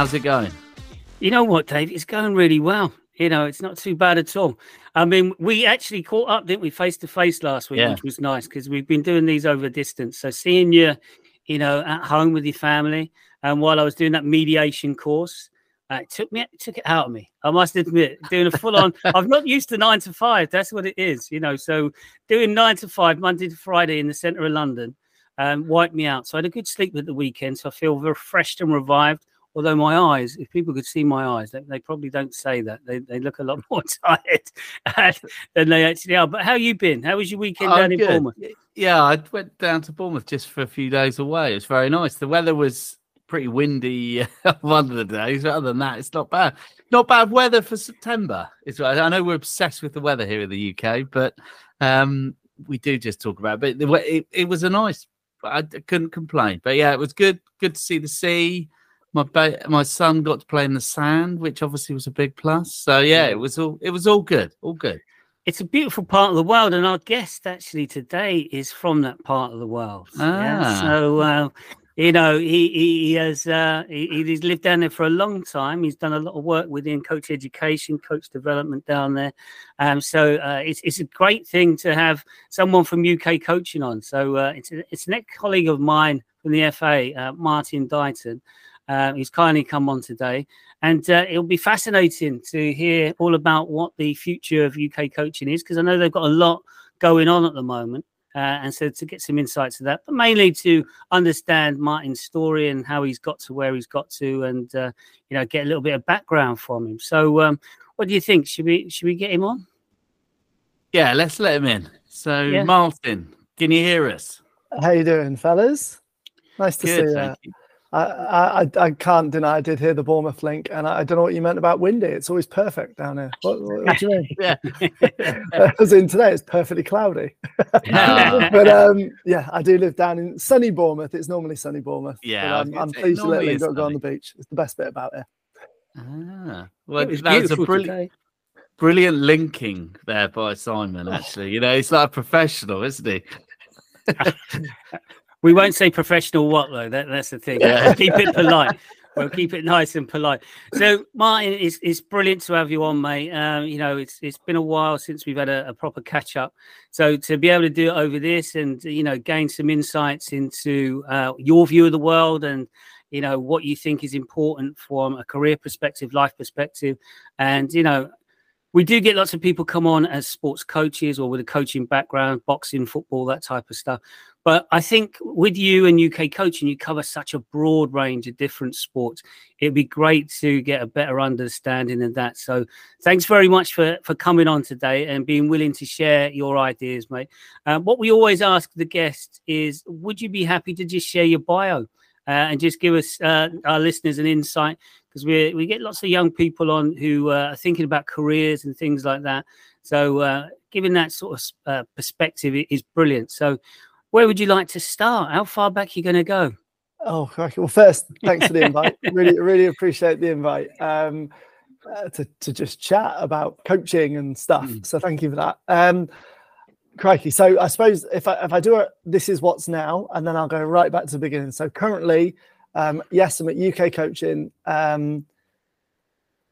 How's it going? You know what, Dave? It's going really well. You know, it's not too bad at all. I mean, we actually caught up, didn't we, face to face last week, yeah. which was nice because we've been doing these over distance. So seeing you, you know, at home with your family, and while I was doing that mediation course, uh, it took me, it took it out of me. I must admit, doing a full on. I'm not used to nine to five. That's what it is, you know. So doing nine to five, Monday to Friday in the centre of London, um, wiped me out. So I had a good sleep at the weekend, so I feel refreshed and revived. Although my eyes, if people could see my eyes, they, they probably don't say that. They, they look a lot more tired than they actually are. But how you been? How was your weekend down in Bournemouth? Yeah, I went down to Bournemouth just for a few days away. It was very nice. The weather was pretty windy one of the days. But other than that, it's not bad. Not bad weather for September. Is. I know we're obsessed with the weather here in the UK, but um, we do just talk about it. But it, it was a nice. I couldn't complain. But yeah, it was good. Good to see the sea my ba- my son got to play in the sand, which obviously was a big plus. So yeah, it was all it was all good, all good. It's a beautiful part of the world, and our guest actually today is from that part of the world. Ah. Yeah? So uh, you know, he he has uh, he, he's lived down there for a long time. He's done a lot of work within coach education, coach development down there. Um, so uh, it's it's a great thing to have someone from UK coaching on. So uh, it's a, it's an ex colleague of mine from the FA, uh, Martin Dighton. Uh, he's kindly come on today, and uh, it'll be fascinating to hear all about what the future of UK coaching is because I know they've got a lot going on at the moment. Uh, and so to get some insights to that, but mainly to understand Martin's story and how he's got to where he's got to, and uh, you know, get a little bit of background from him. So, um, what do you think? Should we should we get him on? Yeah, let's let him in. So, yeah. Martin, can you hear us? How you doing, fellas? Nice to Good, see you. you. I, I, I can't deny I did hear the Bournemouth link, and I, I, don't know what you meant about windy. It's always perfect down here. What, what, what do you mean? yeah, as in today, it's perfectly cloudy. but um, yeah, I do live down in sunny Bournemouth. It's normally sunny Bournemouth. Yeah, I'm, I'm pleased to let you go, go on the beach. It's the best bit about it. Ah, well, that's a brilliant, brilliant linking there by Simon. Actually, you know, he's like a professional, isn't he? We won't say professional what though. That, that's the thing. Yeah. keep it polite. We'll keep it nice and polite. So, Martin, it's, it's brilliant to have you on, mate. Um, you know, it's it's been a while since we've had a, a, proper catch up. So to be able to do it over this and you know gain some insights into uh, your view of the world and you know what you think is important from a career perspective, life perspective, and you know we do get lots of people come on as sports coaches or with a coaching background, boxing, football, that type of stuff. But I think with you and UK coaching, you cover such a broad range of different sports. It'd be great to get a better understanding of that. So thanks very much for, for coming on today and being willing to share your ideas, mate. Uh, what we always ask the guests is, would you be happy to just share your bio? Uh, and just give us uh, our listeners an insight because we we get lots of young people on who uh, are thinking about careers and things like that. So uh, giving that sort of uh, perspective is brilliant. So where would you like to start? How far back are you going to go? Oh, well, first, thanks for the invite. really, really appreciate the invite um, uh, to, to just chat about coaching and stuff. Mm. So thank you for that. Um, crikey. So I suppose if I, if I do it, this is what's now, and then I'll go right back to the beginning. So currently, um, yes, I'm at UK coaching. Um,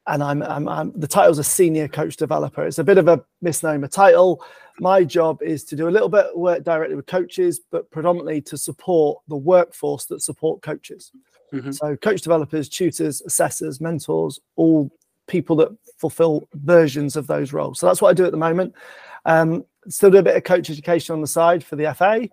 and I'm, I'm, I'm, the title's a senior coach developer. It's a bit of a misnomer title. My job is to do a little bit of work directly with coaches, but predominantly to support the workforce that support coaches. Mm-hmm. So, coach developers, tutors, assessors, mentors, all people that fulfill versions of those roles. So that's what I do at the moment. Um, still do a bit of coach education on the side for the FA.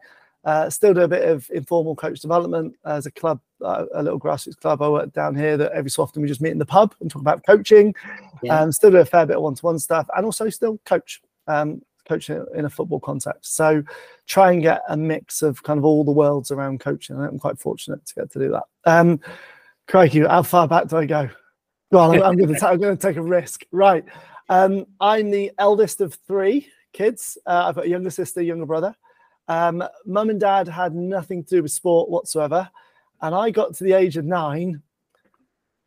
Uh, still do a bit of informal coach development as a club, uh, a little grassroots club I work down here that every so often we just meet in the pub and talk about coaching. Yeah. Um, still do a fair bit of one-to-one stuff and also still coach, um, coach in a football context. So try and get a mix of kind of all the worlds around coaching. I'm quite fortunate to get to do that. Um, crikey, how far back do I go? Well, I'm, I'm going to I'm going to take a risk. Right. Um, I'm the eldest of three kids. Uh, I've got a younger sister, younger brother. Um, Mum and dad had nothing to do with sport whatsoever. And I got to the age of nine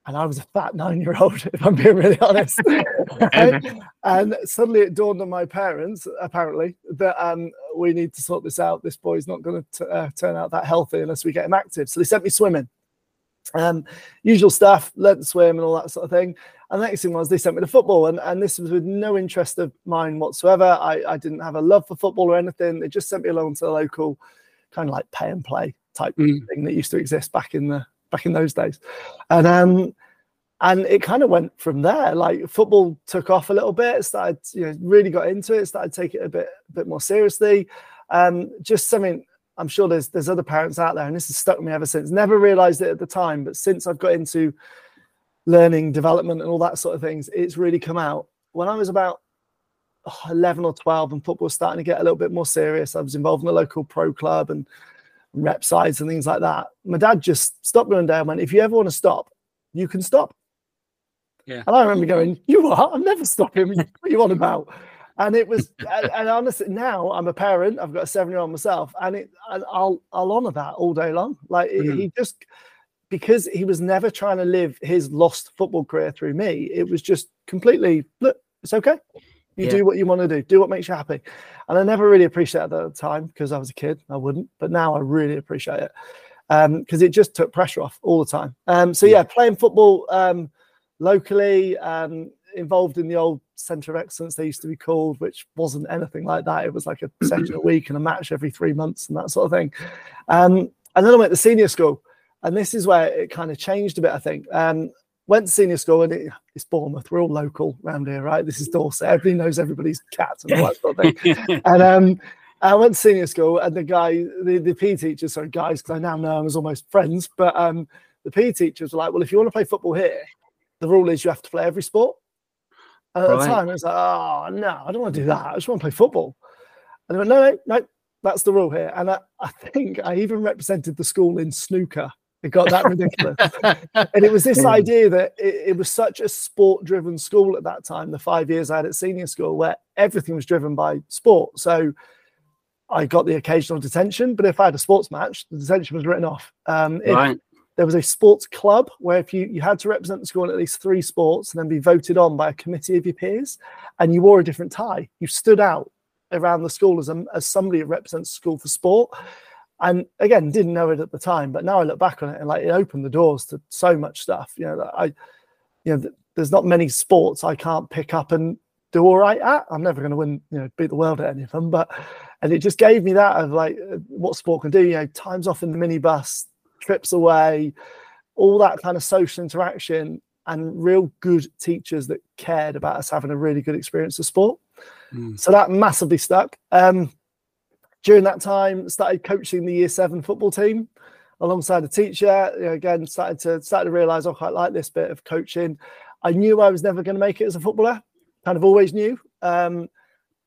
and I was a fat nine year old, if I'm being really honest. and, and, suddenly it dawned on my parents, apparently, that um, we need to sort this out. This boy's not going to uh, turn out that healthy unless we get him active. So they sent me swimming. Um, usual stuff, learned to swim and all that sort of thing. And the next thing was they sent me to football, and, and this was with no interest of mine whatsoever. I, I didn't have a love for football or anything. They just sent me along to the local kind of like pay and play type mm. thing that used to exist back in the back in those days. And um and it kind of went from there. Like football took off a little bit, started, you know, really got into it, started taking it a bit a bit more seriously. Um, just something I'm sure there's there's other parents out there, and this has stuck with me ever since. Never realized it at the time, but since I've got into learning development and all that sort of things, it's really come out. When I was about 11 or 12 and football was starting to get a little bit more serious, I was involved in the local pro club and rep sides and things like that. My dad just stopped me one day and went, if you ever want to stop, you can stop. Yeah. And I remember going, you are, I'm never stopping. what are you on about? And it was, and, and honestly, now I'm a parent. I've got a seven-year-old myself, and it, and I'll, I'll honor that all day long. Like mm. he just, because he was never trying to live his lost football career through me, it was just completely look, it's okay. You yeah. do what you want to do, do what makes you happy. And I never really appreciated that at the time because I was a kid, I wouldn't, but now I really appreciate it because um, it just took pressure off all the time. Um, so yeah, playing football um, locally, um, involved in the old Centre of Excellence they used to be called, which wasn't anything like that. It was like a session a week and a match every three months and that sort of thing. Um, and then I went to senior school, and this is where it kind of changed a bit, I think. Um, went to senior school, and it, it's Bournemouth. We're all local around here, right? This is Dorset. Everybody knows everybody's cats and all that sort of thing. and um, I went to senior school, and the guy, the, the PE teacher, sorry, guys, because I now know them as almost friends, but um, the PE teachers were like, well, if you want to play football here, the rule is you have to play every sport. And at right. the time, it was like, oh, no, I don't want to do that. I just want to play football. And they went, no, no, no, that's the rule here. And I, I think I even represented the school in snooker it got that ridiculous. and it was this idea that it, it was such a sport driven school at that time, the five years I had at senior school, where everything was driven by sport. So I got the occasional detention, but if I had a sports match, the detention was written off. Um, right. There was a sports club where if you, you had to represent the school in at least three sports and then be voted on by a committee of your peers, and you wore a different tie, you stood out around the school as, a, as somebody that represents the school for sport and again didn't know it at the time but now i look back on it and like it opened the doors to so much stuff you know i you know there's not many sports i can't pick up and do all right at. I'm never going to win you know beat the world at any of them but and it just gave me that of like uh, what sport can do you know times off in the minibus trips away all that kind of social interaction and real good teachers that cared about us having a really good experience of sport. Mm. so that massively stuck. Um during that time, started coaching the year seven football team alongside a teacher. You know, again, started to started to realise I quite like this bit of coaching. I knew I was never going to make it as a footballer. Kind of always knew. Um,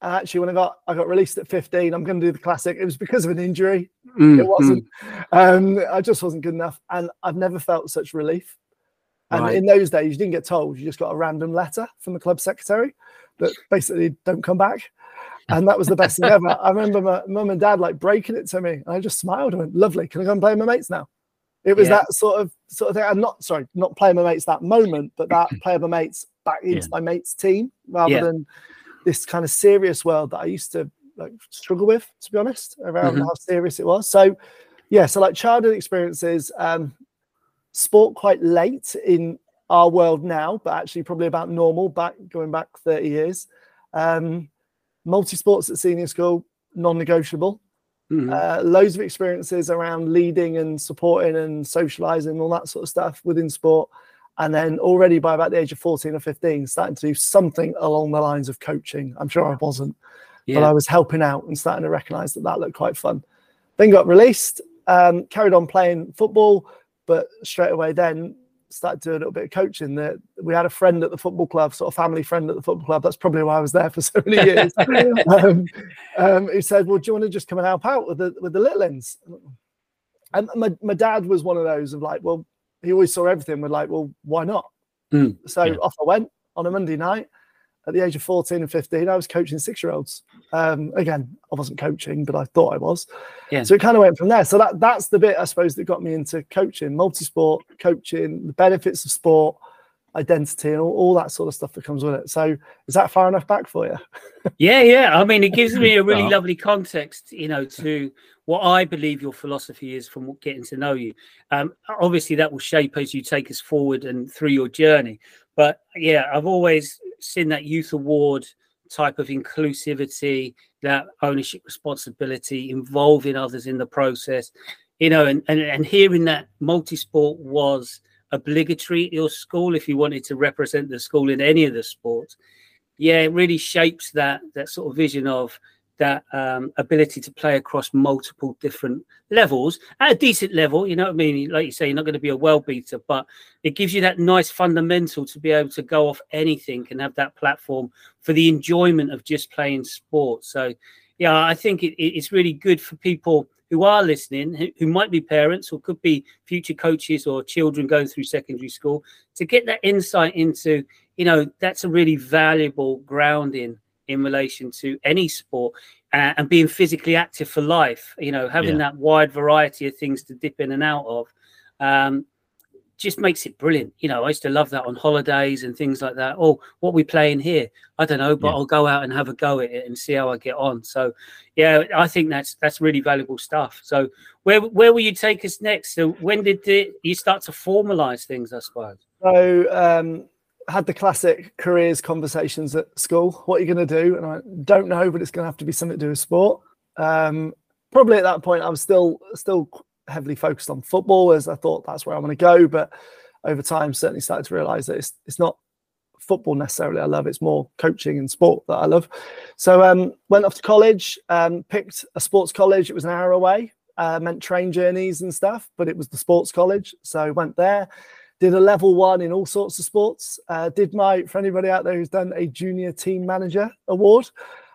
and actually, when I got I got released at 15, I'm going to do the classic. It was because of an injury. Mm, it wasn't. Mm. Um, I just wasn't good enough, and I've never felt such relief. And right. in those days, you didn't get told. You just got a random letter from the club secretary that basically don't come back and that was the best thing ever. I remember my mum and dad like breaking it to me, and I just smiled and went, "Lovely, can I go and play with my mates now?" It was yeah. that sort of sort of thing. I'm not sorry, not playing my mates that moment, but that play with my mates back into yeah. my mates' team rather yeah. than this kind of serious world that I used to like struggle with, to be honest, around mm-hmm. how serious it was. So, yeah, so like childhood experiences, um, sport quite late in our world now, but actually probably about normal back going back 30 years. Um, multi sports at senior school, non negotiable. Mm-hmm. Uh, loads of experiences around leading and supporting and socializing, all that sort of stuff within sport. And then already by about the age of 14 or 15, starting to do something along the lines of coaching. I'm sure I wasn't, yeah. but I was helping out and starting to recognize that that looked quite fun. Then got released, um, carried on playing football, but straight away then started doing a little bit of coaching. That we had a friend at the football club, sort of family friend at the football club. That's probably why I was there for so many years. um, um, who said, "Well, do you want to just come and help out with the with the little ends?" And my, my dad was one of those of like, well, he always saw everything with like, well, why not? Mm, so yeah. off I went on a Monday night at the age of 14 and 15, I was coaching six year olds. Um, again, I wasn't coaching, but I thought I was. Yeah. So it kind of went from there. So that that's the bit I suppose that got me into coaching, multi sport coaching, the benefits of sport, identity and all, all that sort of stuff that comes with it. So is that far enough back for you? yeah, yeah. I mean, it gives me a really lovely context, you know, to what I believe your philosophy is from getting to know you. Um, obviously, that will shape as you take us forward and through your journey. But yeah, I've always seen that youth award type of inclusivity, that ownership responsibility, involving others in the process, you know, and, and, and hearing that multi-sport was obligatory at your school if you wanted to represent the school in any of the sports. Yeah, it really shapes that that sort of vision of that um, ability to play across multiple different levels at a decent level. You know what I mean? Like you say, you're not going to be a well beater, but it gives you that nice fundamental to be able to go off anything and have that platform for the enjoyment of just playing sport. So, yeah, I think it, it's really good for people who are listening, who, who might be parents or could be future coaches or children going through secondary school, to get that insight into, you know, that's a really valuable grounding in relation to any sport uh, and being physically active for life you know having yeah. that wide variety of things to dip in and out of um, just makes it brilliant. You know i used to love that on holidays and things like that. Oh what we playing here? I don't know but yeah. i'll go out and have a go at it and see how i get on. So yeah i think that's that's really valuable stuff. So where where will you take us next? So when did the, you start to formalize things i suppose? So um had the classic careers conversations at school. What are you going to do? And I don't know, but it's going to have to be something to do with sport. Um, probably at that point, I was still still heavily focused on football, as I thought that's where I want to go. But over time, certainly started to realise that it's it's not football necessarily I love. It's more coaching and sport that I love. So um, went off to college, um, picked a sports college. It was an hour away. Uh, meant train journeys and stuff, but it was the sports college. So went there did a level one in all sorts of sports. Uh, did my, for anybody out there who's done a junior team manager award,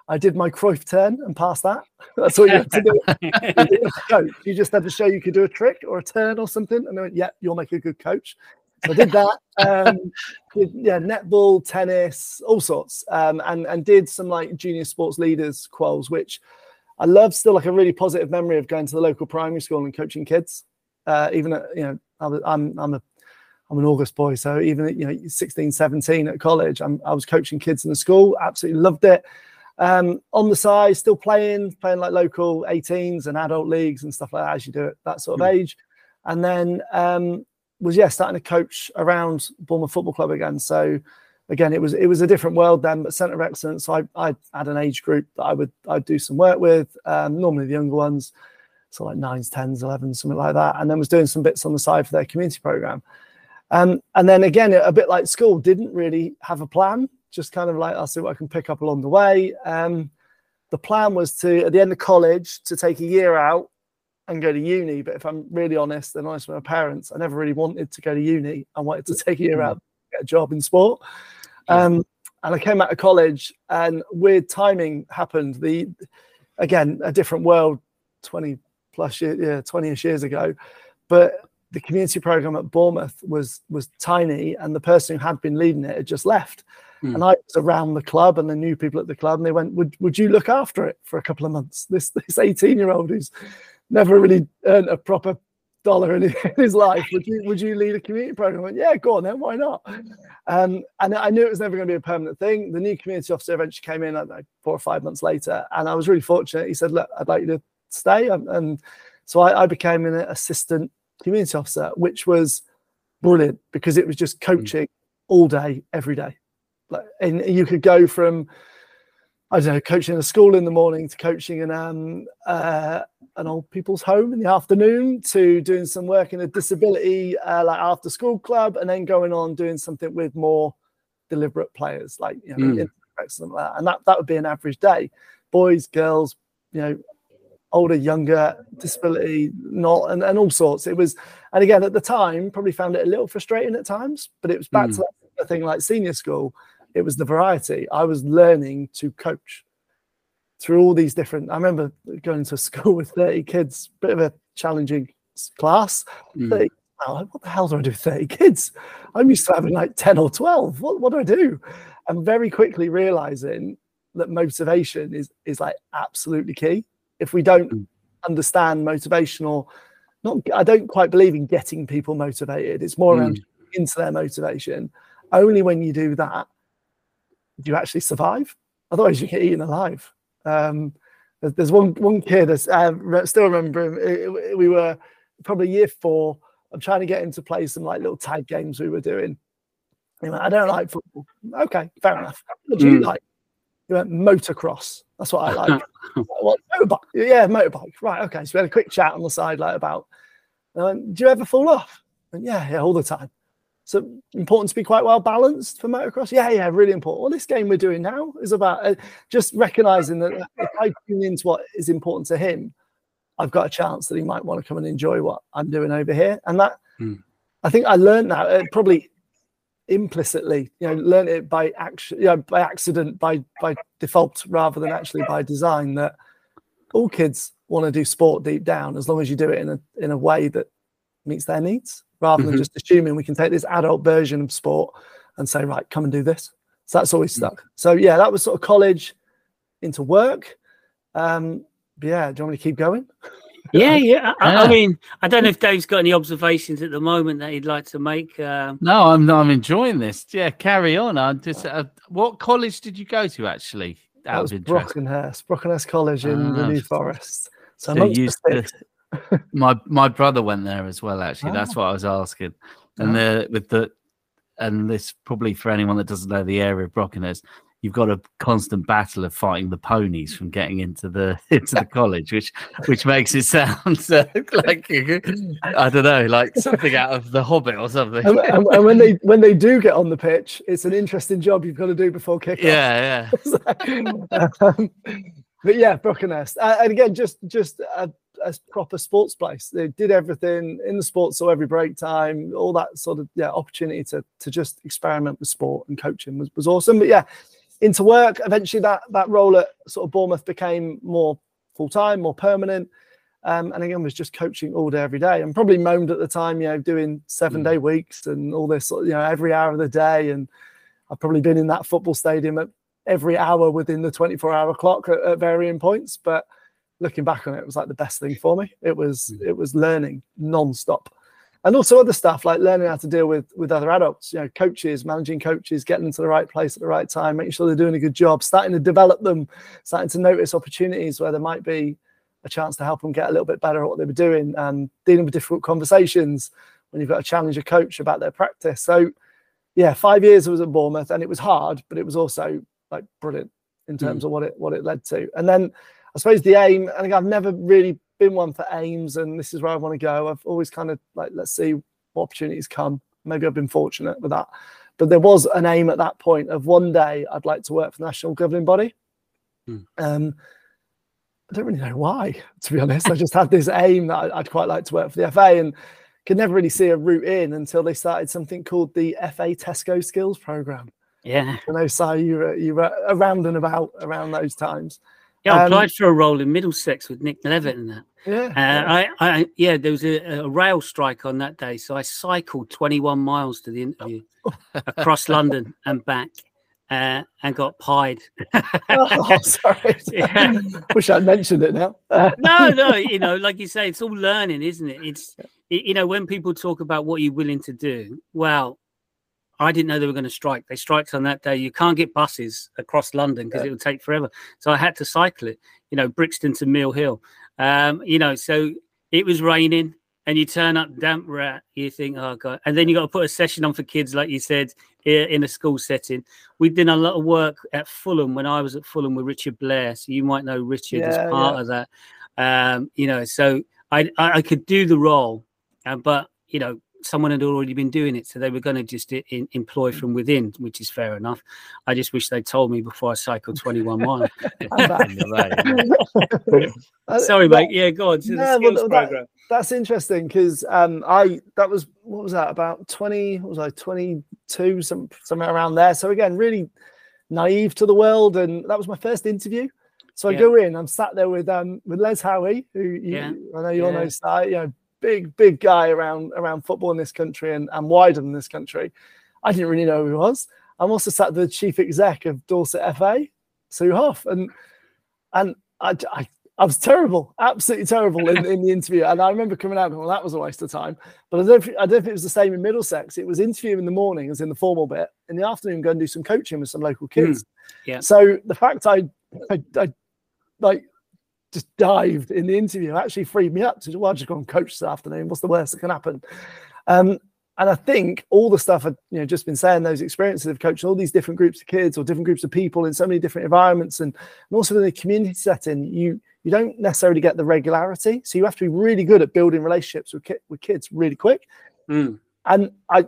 I did my Cruyff turn and passed that. That's all you had to do. you, you just had to show you could do a trick or a turn or something. And they went, yeah, you'll make a good coach. So I did that. Um, did, yeah, netball, tennis, all sorts. Um, and, and did some like junior sports leaders quals, which I love still like a really positive memory of going to the local primary school and coaching kids. Uh, even, at, you know, I'm, I'm a I'm an August boy, so even you know 16, 17 at college, I'm, i was coaching kids in the school. Absolutely loved it. Um, on the side, still playing, playing like local 18s and adult leagues and stuff like that as you do at that sort of mm. age. And then um, was yeah starting to coach around Bournemouth Football Club again. So again, it was it was a different world then, but centre of excellence. So I, I had an age group that I would I'd do some work with. Um, normally the younger ones, so like nines, tens, elevens, something like that, and then was doing some bits on the side for their community program. Um, and then again, a bit like school, didn't really have a plan, just kind of like, I'll see what I can pick up along the way. Um, the plan was to, at the end of college, to take a year out and go to uni. But if I'm really honest and honest with my parents, I never really wanted to go to uni. I wanted to take a year out, get a job in sport. Um, and I came out of college and weird timing happened. The, again, a different world 20 plus year, yeah, 20ish years ago. But the community program at Bournemouth was was tiny, and the person who had been leading it had just left. Mm. And I was around the club, and the new people at the club, and they went, "Would would you look after it for a couple of months?" This this eighteen year old who's never really earned a proper dollar in his life. Would you would you lead a community program? I went, yeah, go on then. Why not? Um, and I knew it was never going to be a permanent thing. The new community officer eventually came in like four or five months later, and I was really fortunate. He said, "Look, I'd like you to stay," and, and so I, I became an assistant community officer, which was brilliant because it was just hmm. coaching mm. all day, every day. Like, and you could go from, I don't know, coaching a school in the morning to coaching in um, uh, an old people's home in the afternoon to doing some work in a disability uh, like after school club, and then going on doing something with more deliberate players, like you know, mm. like that. And that that would be an average day. Boys, girls, you know, older, younger, disability, not, and, and all sorts. It was, and again, at the time, probably found it a little frustrating at times, but it was back mm. to that thing like senior school. It was the variety. I was learning to coach through all these different. I remember going to school with 30 kids, bit of a challenging class. Mm. 30, oh, what the hell do I do with 30 kids? I'm used to having like 10 or 12. What, what do I do? And very quickly realizing that motivation is is like absolutely key if we don't mm. understand motivational not i don't quite believe in getting people motivated it's more mm. around into their motivation only when you do that do you actually survive. Otherwise, you get eaten alive. Um, there's, one one kid. I still remember him. We were probably year four. I'm trying to get him to play some like little tag games we were doing. He went, I don't like football. Okay, fair enough. What do you mm. like? He went, motocross. That's what I like. what, motorbike? Yeah, motorbike. Right, okay. So we had a quick chat on the side, like about, went, do you ever fall off? And yeah, yeah, all the time. So important to be quite well balanced for motocross. Yeah, yeah, really important. Well, this game we're doing now is about uh, just recognizing that if I tune into what is important to him, I've got a chance that he might want to come and enjoy what I'm doing over here. And that, mm. I think I learned that uh, probably implicitly, you know, learn it by action, you know, by accident, by by default, rather than actually by design. That all kids want to do sport deep down, as long as you do it in a in a way that meets their needs rather than mm-hmm. just assuming we can take this adult version of sport and say, right, come and do this. So that's always mm. stuck. So yeah, that was sort of college into work. Um, yeah, do you want me to keep going? Yeah, yeah. I, I, mean, I don't know if Dave's got any observations at the moment that he'd like to make. Uh... No, I'm I'm enjoying this. Yeah, carry on. I just uh, what college did you go to actually? That was Brockenhurst, Brockenhurst College in the New Forest. So, so used to, my my brother went there as well. Actually, oh. that's what I was asking. And oh. the with the and this probably for anyone that doesn't know the area of Brockenhurst, you've got a constant battle of fighting the ponies from getting into the into the college, which which makes it sound uh, like I don't know, like something out of the Hobbit or something. And, and, and, when they when they do get on the pitch, it's an interesting job you've got to do before kick Yeah, yeah. um, but yeah, Brockenhurst, uh, and again, just just a a proper sports place. They did everything in the sports, so every break time, all that sort of yeah opportunity to to just experiment with sport and coaching was, was awesome. But yeah, into work. Eventually, that that role at sort of Bournemouth became more full time, more permanent. Um, and again, was just coaching all day, every day, and probably moaned at the time, you know, doing seven day mm. weeks and all this, you know, every hour of the day. And I've probably been in that football stadium at every hour within the 24 hour clock at, at varying points. But looking back on it, it was like the best thing for me. It was mm. it was learning non-stop. And also other stuff like learning how to deal with with other adults, you know, coaches, managing coaches, getting them to the right place at the right time, making sure they're doing a good job, starting to develop them, starting to notice opportunities where there might be a chance to help them get a little bit better at what they were doing and dealing with difficult conversations when you've got to challenge a coach about their practice. So yeah, five years I was at Bournemouth and it was hard, but it was also like brilliant in terms mm. of what it what it led to. And then I suppose the aim, I think I've never really been one for aims, and this is where I want to go. I've always kind of like, let's see what opportunities come. Maybe I've been fortunate with that. But there was an aim at that point of one day I'd like to work for the national governing body. Hmm. Um, I don't really know why, to be honest. I just had this aim that I'd quite like to work for the FA and could never really see a route in until they started something called the FA Tesco Skills Program. Yeah. I know, Si, you were, you were around and about around those times. Yeah, I um, applied for a role in Middlesex with Nick Levitt and that. Yeah, uh, yeah. I, I, yeah, there was a, a, rail strike on that day, so I cycled 21 miles to the interview across London and back, uh, and got pied. oh, sorry. yeah. Wish I'd mentioned it now. no, no, you know, like you say, it's all learning, isn't it? It's, you know, when people talk about what you're willing to do, well, I didn't know they were going to strike. They striked on that day. You can't get buses across London because yeah. it would take forever. So I had to cycle it, you know, Brixton to Mill Hill. Um, you know, so it was raining and you turn up damp rat, you think, oh God. And then you got to put a session on for kids, like you said, in a school setting. We did a lot of work at Fulham when I was at Fulham with Richard Blair. So you might know Richard yeah, as part yeah. of that. Um, you know, so I, I, I could do the role, uh, but, you know, someone had already been doing it, so they were going to just in, employ from within, which is fair enough. I just wish they told me before I cycled 21 miles. Sorry, mate. Yeah, go on to the skills well. That, that's interesting because um, I that was what was that about 20? What was I 22? Some somewhere around there. So again, really naive to the world, and that was my first interview. So I yeah. go in, I'm sat there with um with Les Howie, who you, yeah. I know you all know, you know, big, big guy around around football in this country and, and wider than this country. I didn't really know who he was. I'm also sat the chief exec of Dorset FA, Sue Hough, and and I, I I was terrible, absolutely terrible in, in the interview. And I remember coming out, well, that was a waste of time. But I don't, think, I don't think it was the same in Middlesex. It was interview in the morning, as in the formal bit. In the afternoon, go and do some coaching with some local kids. Mm, yeah. So the fact I, I, I, like just dived in the interview actually freed me up to well, I'll just go and coach this afternoon. What's the worst that can happen? Um, and I think all the stuff I've you know just been saying, those experiences of coaching all these different groups of kids or different groups of people in so many different environments, and, and also in a community setting, you you don't necessarily get the regularity. So you have to be really good at building relationships with, ki- with kids really quick. Mm. And I,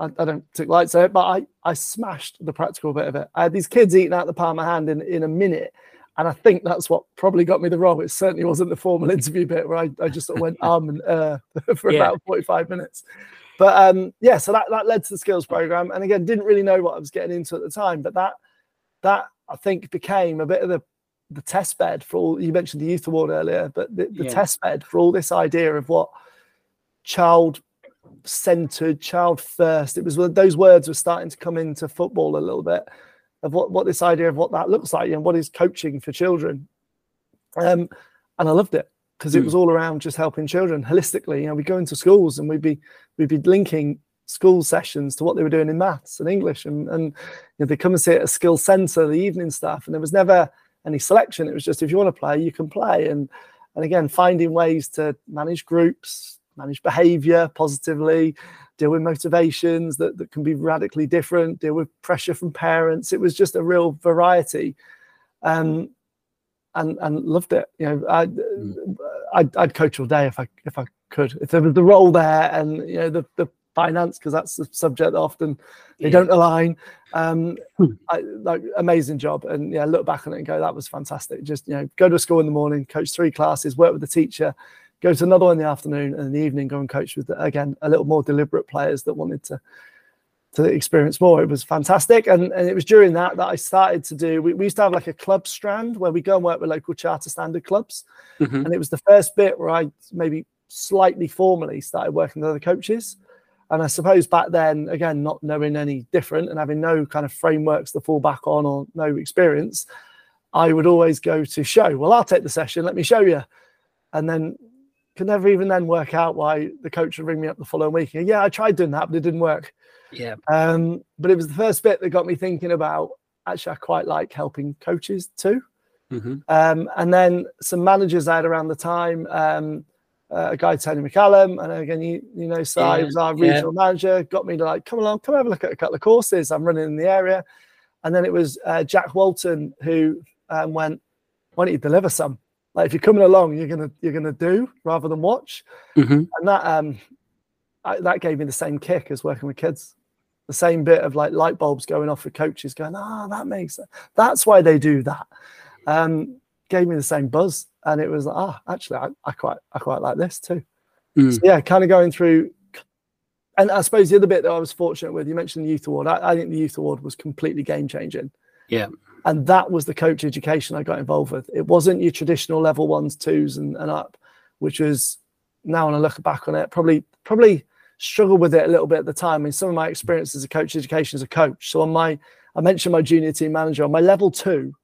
I, I, don't take lights at it, but I, I smashed the practical bit of it. I had these kids eating out the palm of my hand in, in a minute. And I think that's what probably got me the role. It certainly wasn't the formal interview bit where I, I just sort of went arm and uh, for yeah. about 45 minutes. But um, yeah, so that, that led to the skills program. And again, didn't really know what I was getting into at the time, but that that I think became a bit of the the test bed for all you mentioned the youth award earlier but the, the yeah. test bed for all this idea of what child centered child first it was those words were starting to come into football a little bit of what what this idea of what that looks like and what is coaching for children um and i loved it because it hmm. was all around just helping children holistically you know we go into schools and we'd be we'd be linking school sessions to what they were doing in maths and english and and you know, they come and see at a skill center the evening stuff and there was never any selection. It was just if you want to play, you can play. And and again, finding ways to manage groups, manage behavior positively, deal with motivations that, that can be radically different, deal with pressure from parents. It was just a real variety. Um, and and loved it. You know, I, mm. I'd, I'd coach all day if I if I could. If there was the role there, and you know the the finance because that's the subject that often they yeah. don't align. Um, hmm. I, like amazing job, and yeah, look back on it and go, that was fantastic. Just you know, go to school in the morning, coach three classes, work with the teacher, go to another one in the afternoon, and in the evening go and coach with the, again a little more deliberate players that wanted to to experience more. It was fantastic, and and it was during that that I started to do. We, we used to have like a club strand where we go and work with local charter standard clubs, mm-hmm. and it was the first bit where I maybe slightly formally started working with other coaches. And I suppose back then, again, not knowing any different and having no kind of frameworks to fall back on or no experience, I would always go to show. Well, I'll take the session. Let me show you. And then could never even then work out why the coach would ring me up the following week. And, yeah, I tried doing that, but it didn't work. Yeah. Um, but it was the first bit that got me thinking about actually, I quite like helping coaches too. Mm-hmm. Um, and then some managers I had around the time. Um, uh, a guy Tony McCallum, and again, you you know, Si yeah, was our regional yeah. manager, got me to like come along, come have a look at a couple of courses. I'm running in the area, and then it was uh, Jack Walton who um, went, "Why don't you deliver some? Like if you're coming along, you're gonna you're gonna do rather than watch." Mm-hmm. And that um, I, that gave me the same kick as working with kids. The same bit of like light bulbs going off for coaches, going, "Ah, oh, that makes sense. That's why they do that." Um, gave me the same buzz and it was like, ah, actually, I, I quite, I quite like this too. Mm. So, yeah, kind of going through. And I suppose the other bit that I was fortunate with, you mentioned the youth award. I, I think the youth award was completely game changing. Yeah. And that was the coach education I got involved with. It wasn't your traditional level ones, twos, and, and up, which was now when I look back on it, probably probably struggled with it a little bit at the time. I mean, some of my experience as a coach education as a coach. So on my, I mentioned my junior team manager on my level two,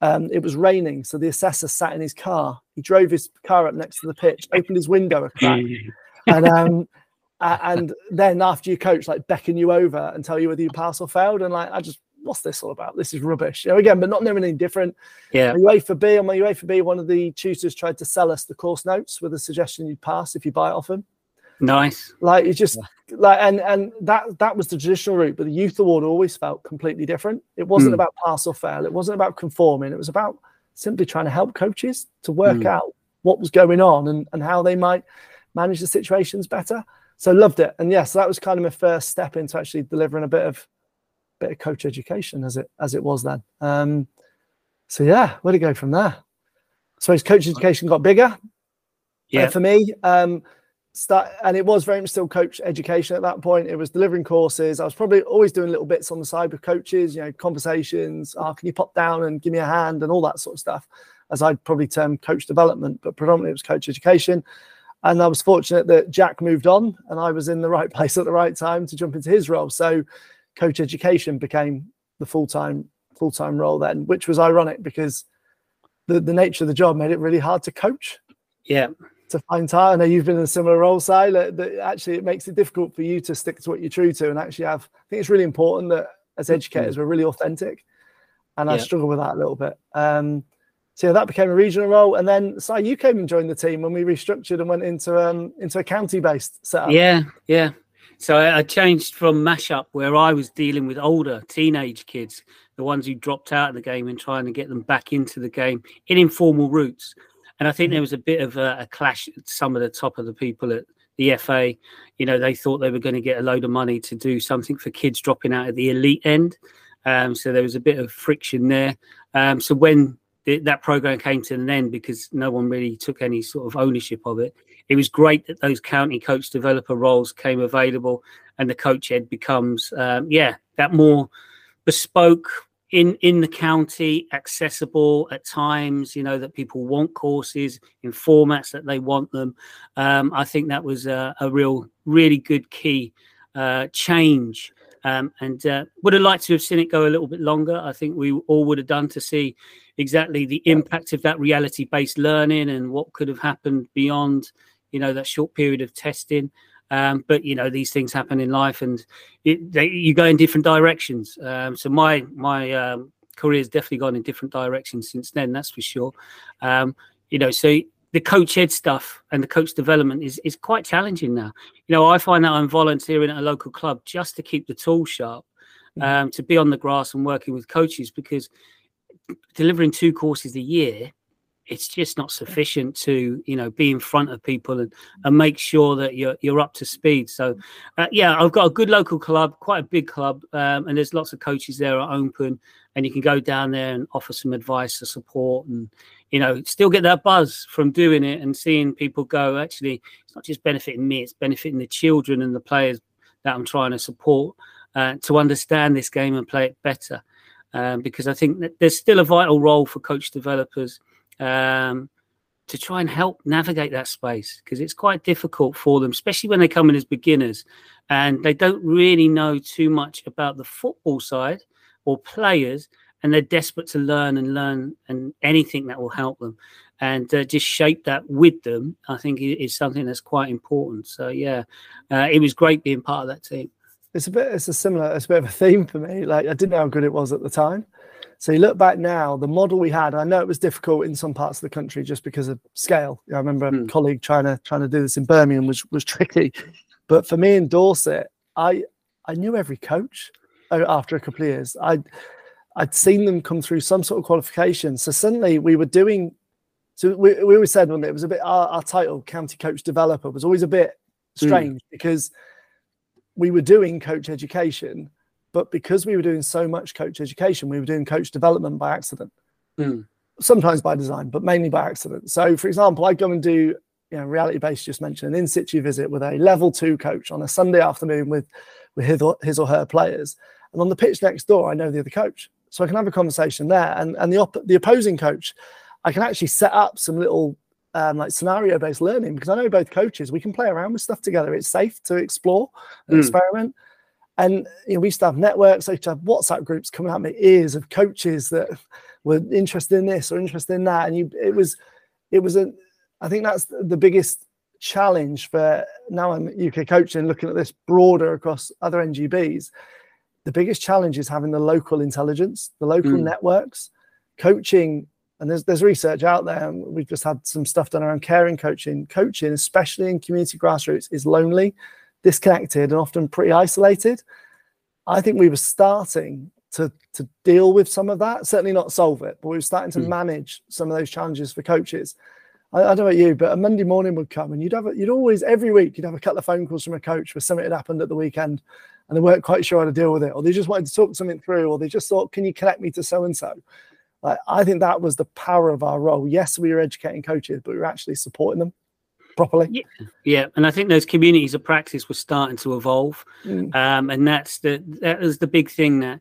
um, it was raining, so the assessor sat in his car. He drove his car up next to the pitch, opened his window a crack, and um, and then after your coach like beckon you over and tell you whether you pass or failed, and like I just what's this all about? This is rubbish. You know, again, but not knowing anything different. Yeah. My UEFA B on my UEFA B, one of the tutors tried to sell us the course notes with a suggestion you'd pass if you buy it off him. Nice. Like it's just like and and that that was the traditional route, but the youth award always felt completely different. It wasn't mm. about pass or fail. It wasn't about conforming. It was about simply trying to help coaches to work mm. out what was going on and, and how they might manage the situations better. So loved it. And yes, yeah, so that was kind of my first step into actually delivering a bit of bit of coach education as it as it was then. Um so yeah, where to go from there? So his coach education got bigger. Yeah. for me. Um start and it was very much still coach education at that point it was delivering courses i was probably always doing little bits on the side with coaches you know conversations oh can you pop down and give me a hand and all that sort of stuff as i'd probably term coach development but predominantly it was coach education and i was fortunate that jack moved on and i was in the right place at the right time to jump into his role so coach education became the full-time full-time role then which was ironic because the, the nature of the job made it really hard to coach. Yeah. To find time. I know you've been in a similar role, Si, that, that actually it makes it difficult for you to stick to what you're true to and actually have. I think it's really important that as Mm-hmm. educators we're really authentic, and I Yeah. struggle with that a little bit. Um, so yeah, that became a regional role, and then Si, you came and joined the team when we restructured and went into um into a county-based setup. Yeah, yeah. So I, changed from mashup where I was dealing with older teenage kids, the ones who dropped out of the game, and trying to get them back into the game in informal routes. And I think there was a bit of a, a clash. at Some of the top of the people at the FA, you know, they thought they were going to get a load of money to do something for kids dropping out at the elite end. Um, so there was a bit of friction there. Um, so when th- that program came to an end because no one really took any sort of ownership of it, it was great that those county coach developer roles came available and the coach ed becomes um, yeah that more bespoke in in the county accessible at times you know that people want courses in formats that they want them. Um, i think that was a, a real really good key uh, change. Um, and uh, would have liked to have seen it go a little bit longer. I think we all would have done to see exactly the impact of that reality based learning and what could have happened beyond you know that short period of testing. Um, but you know these things happen in life and it, they, you go in different directions. Um, so my my um, career has definitely gone in different directions since then that's for sure. Um, you know so the coach ed stuff and the coach development is is quite challenging now. You know i find that i'm volunteering at a local club just to keep the tools sharp um, to be on the grass and working with coaches because delivering two courses a year it's just not sufficient to you know be in front of people and, and make sure that you're you're up to speed. So uh, yeah i've got a good local club quite a big club um, and there's lots of coaches there are open and you can go down there and offer some advice or support and you know still get that buzz from doing it and seeing people go actually it's not just benefiting me it's benefiting the children and the players that i'm trying to support uh, to understand this game and play it better. Um, because i think that there's still a vital role for coach developers um, to try and help navigate that space because it's quite difficult for them, especially when they come in as beginners and they don't really know too much about the football side or players, and they're desperate to learn and learn and anything that will help them. And uh, just shape that with them, I think, is something that's quite important. So, yeah, uh, it was great being part of that team. it's a bit it's a similar it's a bit of a theme for me like i didn't know how good it was at the time so you look back now the model we had i know it was difficult in some parts of the country just because of scale. I remember a Mm. colleague trying to trying to do this in birmingham was was tricky. But for me in dorset i i knew every coach uh, after a couple of years. I i'd seen them come through some sort of qualification. So suddenly we were doing so we, we always said when it? Was a bit our, our title county coach developer was always a bit strange because we were doing coach education, but because we were doing so much coach education, we were doing coach development by accident. Mm. Sometimes by design, but mainly by accident. So, for example, I go and do, you know, reality based, just mentioned an in situ visit with a level two coach on a Sunday afternoon with, with his or, his or her players. And on the pitch next door, I know the other coach. So I can have a conversation there. And, and the, op- the opposing coach, I can actually set up some little um, like scenario based learning because I know both coaches, we can play around with stuff together. It's safe to explore and Mm. experiment. And you know, we used to have networks, I used to have WhatsApp groups coming out my ears of coaches that were interested in this or interested in that. And you it was it was a I think that's the biggest challenge for now I'm UK coaching, looking at this broader across other NGBs. The biggest challenge is having the local intelligence, the local Mm. networks, coaching and there's there's research out there and we've just had some stuff done around caring coaching coaching especially in community grassroots is lonely disconnected and often pretty isolated i think we were starting to to deal with some of that certainly not solve it but we were starting to Mm. manage some of those challenges for coaches I, I don't know about you but a monday morning would come and you'd have a, you'd always every week you'd have a couple of phone calls from a coach where something had happened at the weekend and they weren't quite sure how to deal with it or they just wanted to talk something through or they just thought can you connect me to so and so like, I think that was the power of our role. Yes, we were educating coaches, but we were actually supporting them properly. Yeah, and I think those communities of practice were starting to evolve, Mm. um, and that's the that was the big thing that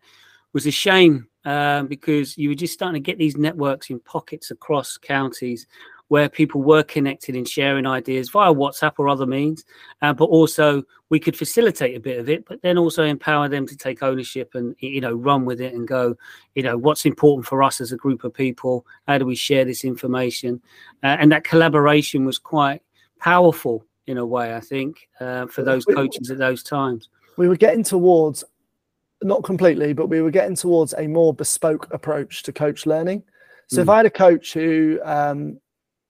was a shame um, because you were just starting to get these networks in pockets across counties where people were connected and sharing ideas via WhatsApp or other means, uh, but also we could facilitate a bit of it, but then also empower them to take ownership and you know run with it and go, you know, what's important for us as a group of people? How do we share this information? Uh, and that collaboration was quite powerful in a way, I think, uh, for those coaches at those times. We were getting towards, not completely, but we were getting towards a more bespoke approach to coach learning. So mm. if I had a coach who um,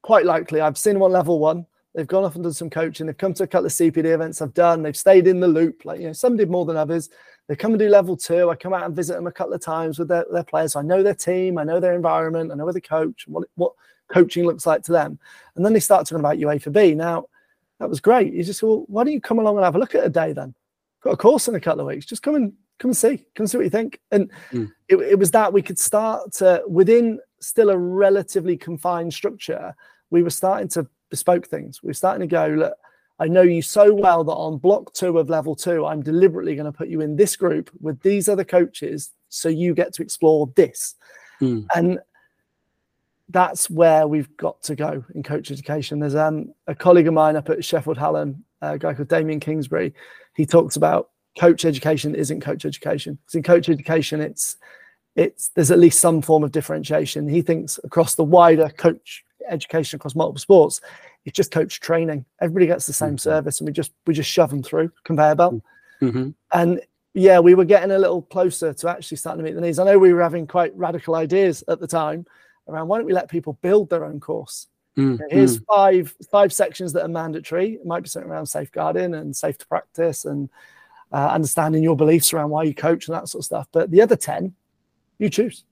quite likely I've seen them on level one. They've gone off and done some coaching. They've come to a couple of CPD events I've done. They've stayed in the loop. Like, you know, some did more than others. They come and do level two. I come out and visit them a couple of times with their, their players. I know their team. I know their environment. I know where they coach what, what coaching looks like to them. And then they start talking about UEFA B. Now, that was great. You just well, why don't you come along and have a look at a day then? Got a course in a couple of weeks. Just come and come and see. Come and see what you think. And mm. it, it was that we could start to within still a relatively confined structure we were starting to bespoke things. We were starting to go, look, I know you so well that on block two of level two, I'm deliberately going to put you in this group with these other coaches so you get to explore this. Mm. And that's where we've got to go in coach education. There's um, a colleague of mine up at Sheffield Hallam, a guy called Damien Kingsbury. He talks about coach education isn't coach education. Because in coach education, it's it's there's at least some form of differentiation. He thinks across the wider coach education across multiple sports. It's just coach training. Everybody gets the same mm-hmm. service, and we just we just shove them through conveyor belt. Mm-hmm. And yeah, we were getting a little closer to actually starting to meet the needs. I know we were having quite radical ideas at the time around why don't we let people build their own course? Mm-hmm. Here's five five sections that are mandatory. It might be something around safeguarding and safe to practice and uh, understanding your beliefs around why you coach and that sort of stuff. But the other ten, you choose.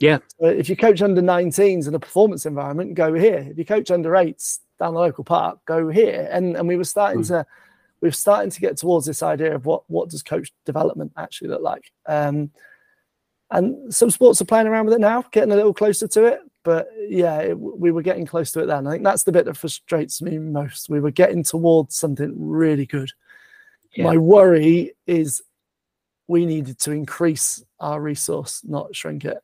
Yeah. So if you coach under 19s in a performance environment, go here. If you coach under eights down the local park, go here. And and we were starting mm. to we were starting to get towards this idea of what what does coach development actually look like. Um, and some sports are playing around with it now, getting a little closer to it. But yeah, it, we were getting close to it then. I think that's the bit that frustrates me most. We were getting towards something really good. Yeah. My worry is we needed to increase our resource, not shrink it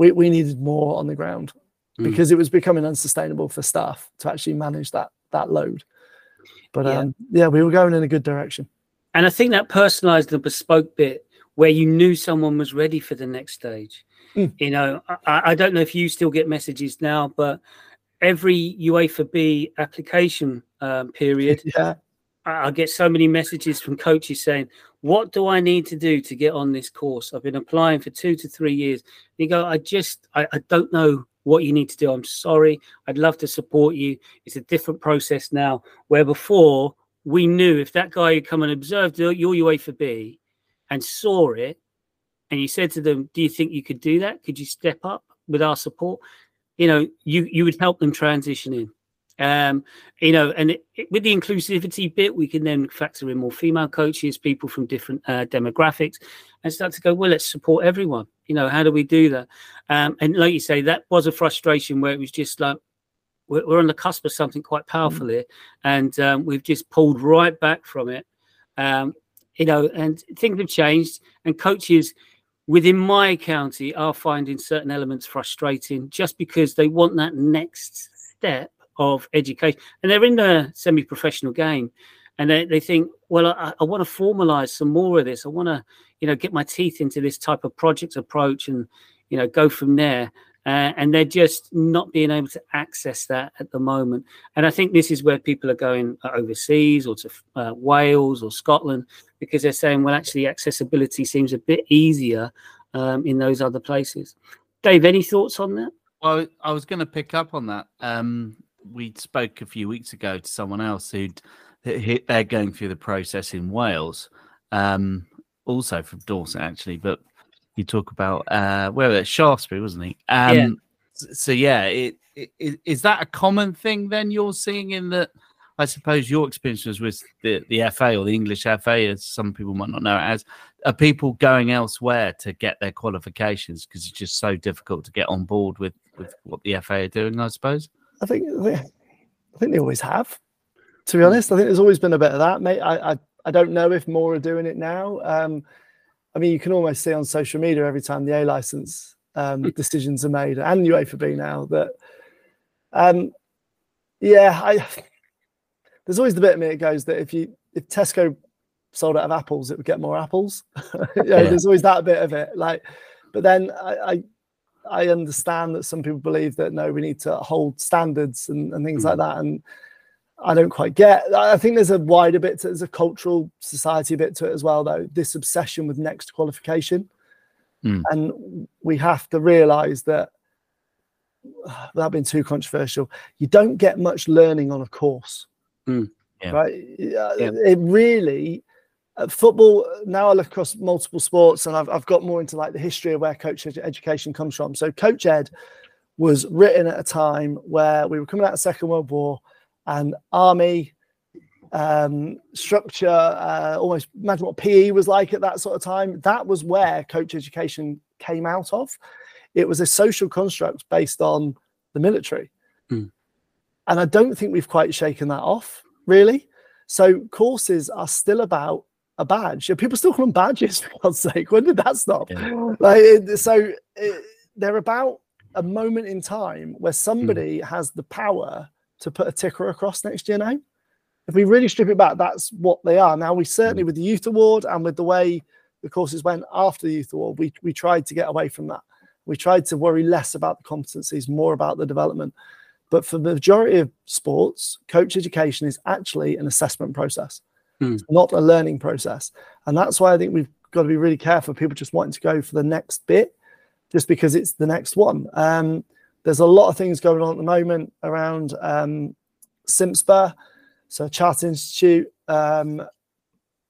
we, we needed more on the ground mm. because it was becoming unsustainable for staff to actually manage that that load. But yeah. um, yeah, we were going in a good direction. And I think that personalized and bespoke bit where you knew someone was ready for the next stage. Mm. You know, I, I, don't know if you still get messages now, but every UEFA B application um, period, yeah. I, I get so many messages from coaches saying, what do I need to do to get on this course? I've been applying for two to three years. You go, I just, I, I don't know what you need to do. I'm sorry. I'd love to support you. It's a different process now, where before we knew if that guy had come and observed your UEFA B and saw it, and you said to them, Do you think you could do that? Could you step up with our support? You know, you you would help them transition in. Um, you know, and it, it, with the inclusivity bit, we can then factor in more female coaches, people from different uh, demographics, and start to go, well, let's support everyone. You know, how do we do that? Um, and like you say, that was a frustration where it was just like, we're, we're on the cusp of something quite powerful mm-hmm. here, and um, we've just pulled right back from it. You know, and things have changed, and coaches within my county are finding certain elements frustrating just because they want that next step of education, and they're in the semi-professional game, and they, they think, well, I, I want to formalize some more of this. I want to, you know, get my teeth into this type of project approach, and you know, go from there. Uh, and they're just not being able to access that at the moment. And I think this is where people are going overseas or to uh, Wales or Scotland because they're saying, well, actually, accessibility seems a bit easier um, in those other places. Dave, any thoughts on that? Well, I was going to pick up on that. Um, we spoke a few weeks ago to someone else who'd they're going through the process in Wales, um, also from Dorset actually, but you talk about uh, where at Shaftesbury, wasn't he? Um, yeah. So yeah, it, it, is that a common thing then you're seeing in that? I suppose your experience was with the, the FA or the English FA, as some people might not know it as. Are people going elsewhere to get their qualifications because it's just so difficult to get on board with, with what the FA are doing? I suppose. I think I think they always have. To be honest, I think there's always been a bit of that. Mate, I I, I don't know if more are doing it now. Um, I mean, you can almost see on social media every time the A license um, hmm. decisions are made, and UEFA B now that um, yeah, I there's always the bit of me that goes that if you if Tesco sold out of apples, it would get more apples. yeah, yeah, There's always that bit of it. Like, but then I, I, I understand that some people believe that no, we need to hold standards and, and things mm. like that. And I don't quite get. I think there's a wider bit. To, there's a cultural society bit to it as well, though. This obsession with next qualification, mm. and we have to realise that without being too controversial, you don't get much learning on a course. Mm. Yeah. Right? Yeah. It really uh, football now I look across multiple sports and I've, I've got more into like the history of where coach education comes from. So Coach Ed was written at a time where we were coming out of the Second World War and army um, structure, uh, almost imagine what PE was like at that sort of time. That was where coach education came out of. It was a social construct based on the military. Mm. And I don't think we've quite shaken that off, really. So courses are still about a badge. People still call them badges, for God's sake. When did that stop? Yeah. Like, so it, they're about a moment in time where somebody mm. has the power to put a ticker across next year now. If we really strip it back, that's what they are. Now, we certainly, mm. with the Youth Award and with the way the courses went after the Youth Award, we, we tried to get away from that. We tried to worry less about the competencies, more about the development. But for the majority of sports, coach education is actually an assessment process, mm. not a learning process. And that's why I think we've got to be really careful. People just wanting to go for the next bit just because it's the next one. Um, there's a lot of things going on at the moment around um, CIMSPA, so Chartered Institute um,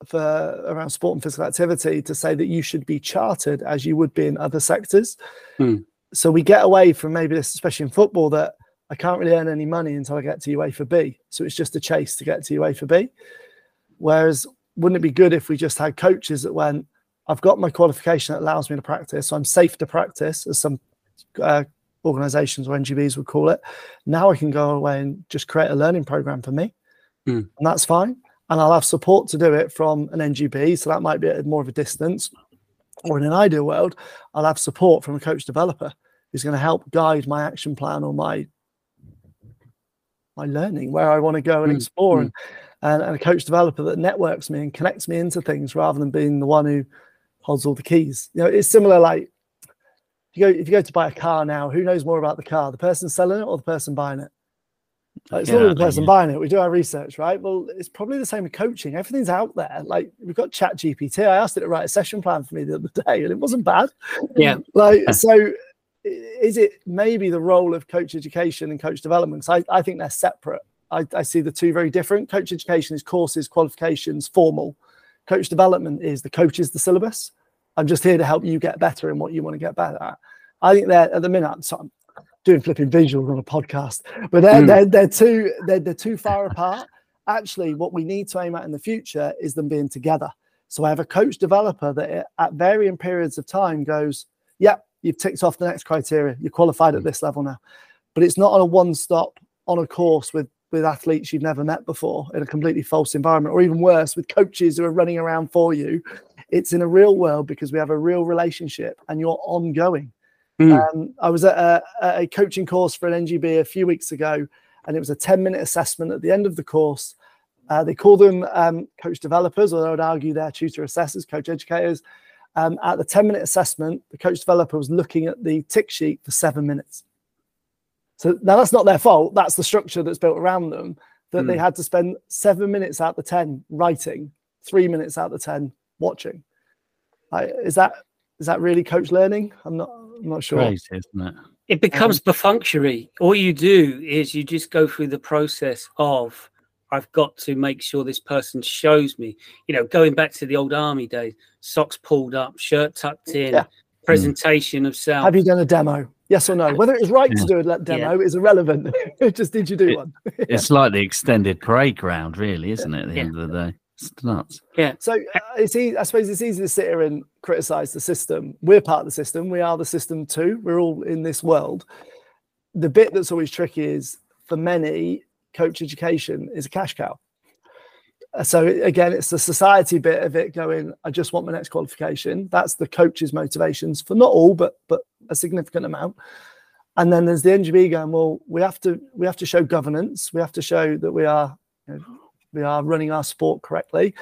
for around sport and physical activity, to say that you should be chartered as you would be in other sectors. Hmm. So we get away from maybe this, especially in football, that I can't really earn any money until I get to UEFA B. So it's just a chase to get to UEFA B. Whereas, wouldn't it be good if we just had coaches that went, I've got my qualification that allows me to practice, so I'm safe to practice, as some uh, organizations or NGBs would call it. Now I can go away and just create a learning program for me. Mm. And that's fine. And I'll have support to do it from an NGB. So that might be at more of a distance. Or in an ideal world, I'll have support from a coach developer who's going to help guide my action plan or my my learning where I want to go and mm. explore mm. And, and a coach developer that networks me and connects me into things rather than being the one who holds all the keys. You know, it's similar like you go if you go to buy a car now, who knows more about the car, the person selling it or the person buying it? Like, it's yeah, not the person yeah. buying it. We do our research, right? Well, it's probably the same with coaching. Everything's out there. Like we've got Chat GPT. I asked it to write a session plan for me the other day, and it wasn't bad. Yeah. like so, is it maybe the role of coach education and coach development? I, I think they're separate. I, I see the two very different. Coach education is courses, qualifications, formal. Coach development is the coach is the syllabus. I'm just here to help you get better in what you want to get better at. I think they're at the minute. So I'm doing flipping visuals on a podcast, but they're mm. they're, they're too they're, they're too far apart. Actually, what we need to aim at in the future is them being together. So I have a coach developer that at varying periods of time goes, "Yep, you've ticked off the next criteria. You're qualified at hmm. this level now." But it's not on a one stop on a course with with athletes you've never met before in a completely false environment, or even worse, with coaches who are running around for you it's in a real world because we have a real relationship and you're ongoing. Mm. Um, I was at a, a, coaching course for an NGB a few weeks ago, and it was a 10 minute assessment at the end of the course. Uh, they call them um, coach developers, or I would argue they're tutor assessors, coach educators. Um, at the 10 minute assessment, the coach developer was looking at the tick sheet for seven minutes. So now that's not their fault. That's the structure that's built around them that mm. they had to spend seven minutes out the 10 writing, three minutes out the 10 watching. Like, is that is that really coach learning? I'm not I'm not sure. Crazy, isn't it? It becomes um, perfunctory. All you do is you just go through the process of I've got to make sure this person shows me. You know, going back to the old army days, socks pulled up, shirt tucked in, yeah. presentation mm. of self. Have you done a demo? Yes or no? Whether it was right yeah. to do a demo yeah. is irrelevant. Just did you do it, one? it's like the extended parade ground, really, isn't it? At the end of the day. It's nuts. Yeah. So uh, it's easy, I suppose it's easy to sit here and criticize the system. We're part of the system. We are the system too. We're all in this world. The bit that's always tricky is for many, coach education is a cash cow. Uh, so again, it's the society bit of it going, I just want my next qualification. That's the coach's motivations for not all, but but a significant amount. and then there's the NGB going, well, we have to we have to show governance. We have to show that we are you know, we are running our sport correctly.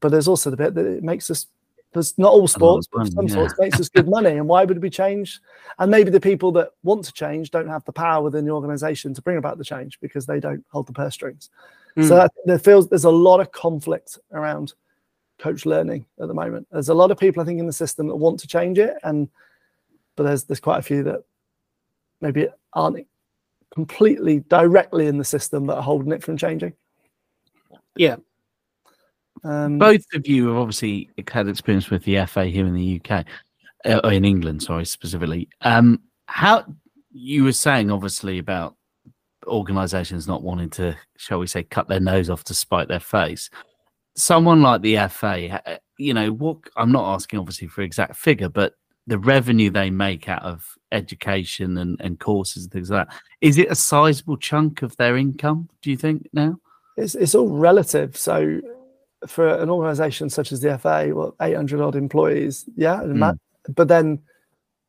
But there's also the bit that it makes us there's not all sports, but some yeah. sports makes us good money. And why would we change? And maybe the people that want to change don't have the power within the organization to bring about the change because they don't hold the purse strings. Mm. So that, there feels there's a lot of conflict around coach learning at the moment. There's a lot of people I think in the system that want to change it, and but there's there's quite a few that maybe aren't completely directly in the system that are holding it from changing. Yeah. Um, Both of you have obviously had experience with the FA here in the UK, uh, or in England, sorry, specifically. Um, how you were saying, obviously, about organisations not wanting to, shall we say, cut their nose off to spite their face. Someone like the FA, uh, you know, what I'm not asking obviously for exact figure, but the revenue they make out of education and, and courses and things like that, is it a sizable chunk of their income, do you think now? It's, it's all relative. So for an organisation such as the FA, well, 800 odd employees, yeah. Mm. But then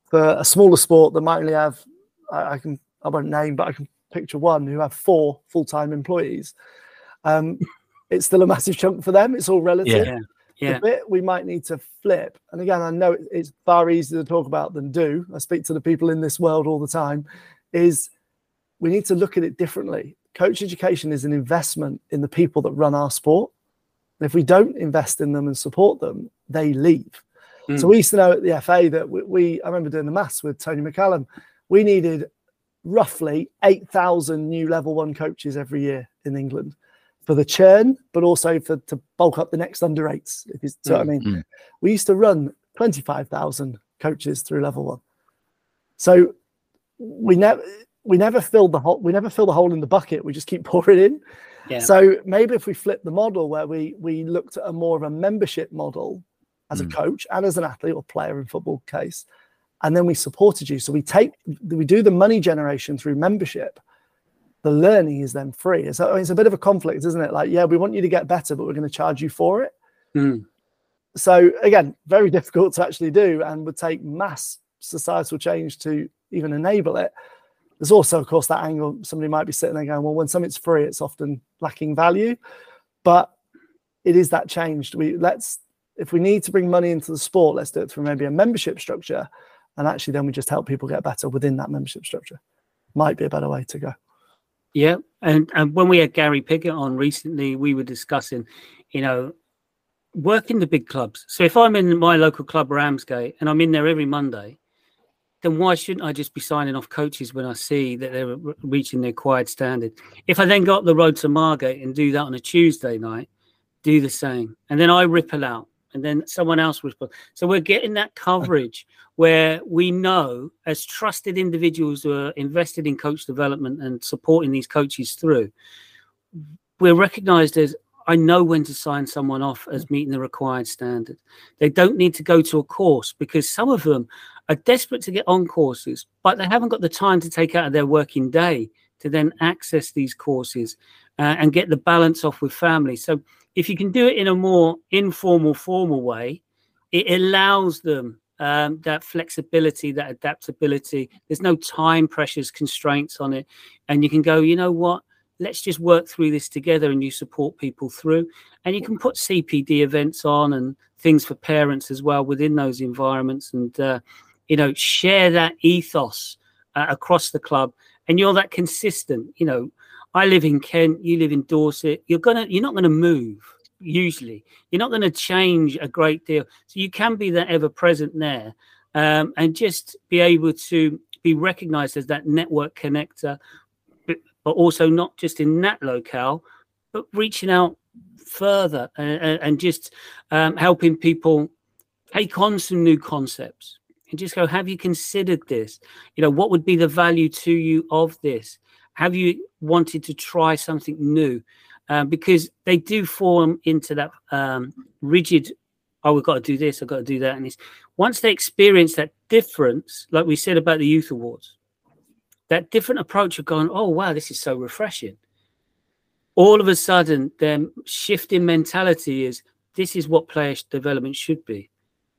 for a smaller sport that might only have, I, I, can, I won't name, but I can picture one who have four full time employees. Um, it's still a massive chunk for them. It's all relative. Yeah yeah. the bit we might need to flip, and again, I know it's far easier to talk about than do. I speak to the people in this world all the time, is we need to look at it differently. Coach education is an investment in the people that run our sport. And if we don't invest in them and support them, they leave. Mm. So we used to know at the FA that we, we I remember doing the maths with Tony McCallum, we needed roughly 8,000 new level one coaches every year in England for the churn, but also for to bulk up the next under eights. If you see mm, what I mean, mm. we used to run twenty five thousand coaches through level one, so we never we never filled the hole. We never fill the hole in the bucket. We just keep pouring in. Yeah. So maybe if we flip the model where we we looked at a more of a membership model as mm. a coach and as an athlete or player in football case, and then we supported you. So we take we do the money generation through membership the learning is then free. So it's a bit of a conflict, isn't it? Like, yeah, we want you to get better, but we're going to charge you for it. Mm. So again, very difficult to actually do, and would take mass societal change to even enable it. There's also, of course, that angle. Somebody might be sitting there going, "Well, when something's free, it's often lacking value," but it is that changed. We let's if we need to bring money into the sport, let's do it through maybe a membership structure, and actually then we just help people get better within that membership structure. Might be a better way to go. Yeah, and and when we had Gary Pickett on recently, we were discussing, you know, working the big clubs. So if I'm in my local club, Ramsgate, and I'm in there every Monday, then why shouldn't I just be signing off coaches when I see that they're reaching the acquired standard? If I then go up the road to Margate and do that on a Tuesday night, do the same, and then I ripple out and then someone else was. So we're getting that coverage where we know, as trusted individuals who are invested in coach development and supporting these coaches through, we're recognized as I know when to sign someone off as meeting the required standard. They don't need to go to a course because some of them are desperate to get on courses, but they haven't got the time to take out of their working day to then access these courses uh, and get the balance off with family. So if you can do it in a more informal, formal way, it allows them um, that flexibility, that adaptability. There's no time pressures, constraints on it. And you can go, you know what? Let's just work through this together and you support people through. And you can put CPD events on and things for parents as well within those environments and, uh, you know, share that ethos uh, across the club. And you're that consistent, you know, I live in Kent, you live in Dorset. You're gonna you're not gonna move usually. You're not to change a great deal. So you can be that ever present there um, and just be able to be recognized as that network connector, but, also not just in that locale, but reaching out further and, and just um, helping people take on some new concepts and just go, have you considered this? You know, what would be the value to you of this? Have you wanted to try something new? Um, because they do form into that um, rigid. Oh, we've got to do this. I've got to do that. And it's once they experience that difference, like we said about the youth awards, that different approach of going, oh wow, this is so refreshing. All of a sudden, their shift in mentality is this is what player development should be.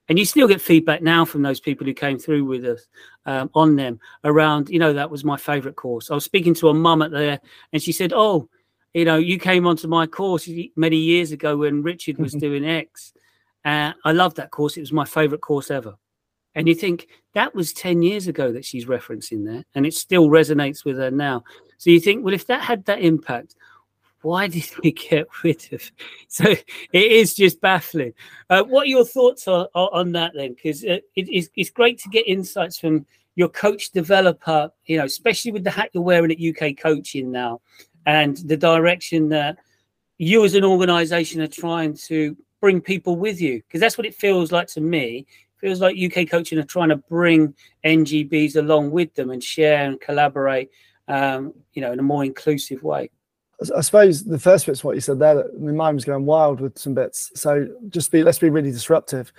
and you still get feedback now from those people who came through with us um, on them around you know that was my favorite course i was speaking to a mum at there and she said oh you know you came onto my course many years ago when richard was doing x uh, i loved that course it was my favorite course ever and you think that was 10 years ago that she's referencing there and it still resonates with her now so you think well if that had that impact why did we get rid of? So it is just baffling. Uh, what are your thoughts on, on that then? Because uh, it, it's, it's great to get insights from your coach developer, you know, especially with the hat you're wearing at UK coaching now and the direction that you as an organization are trying to bring people with you. Because that's what it feels like to me. It feels like UK coaching are trying to bring NGBs along with them and share and collaborate, um, you know, in a more inclusive way. I suppose the first bit's what you said there. That my mind was going wild with some bits. So just be let's be really disruptive.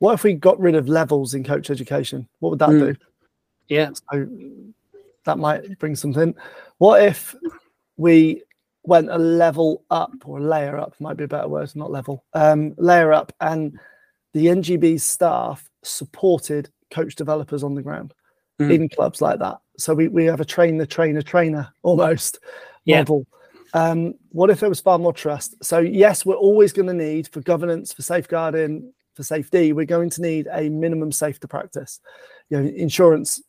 What if we got rid of levels in coach education? What would that mm. do? Yeah. So that might bring something. What if we went a level up or layer up? Might be a better word, not level. Um, layer up, and the NGB staff supported coach developers on the ground mm. in clubs like that. So we, we have a train the trainer trainer almost yeah. model um, what if there was far more trust? So, yes, we're always going to need for governance, for safeguarding, for safety, we're going to need a minimum safety practice. You know, insurance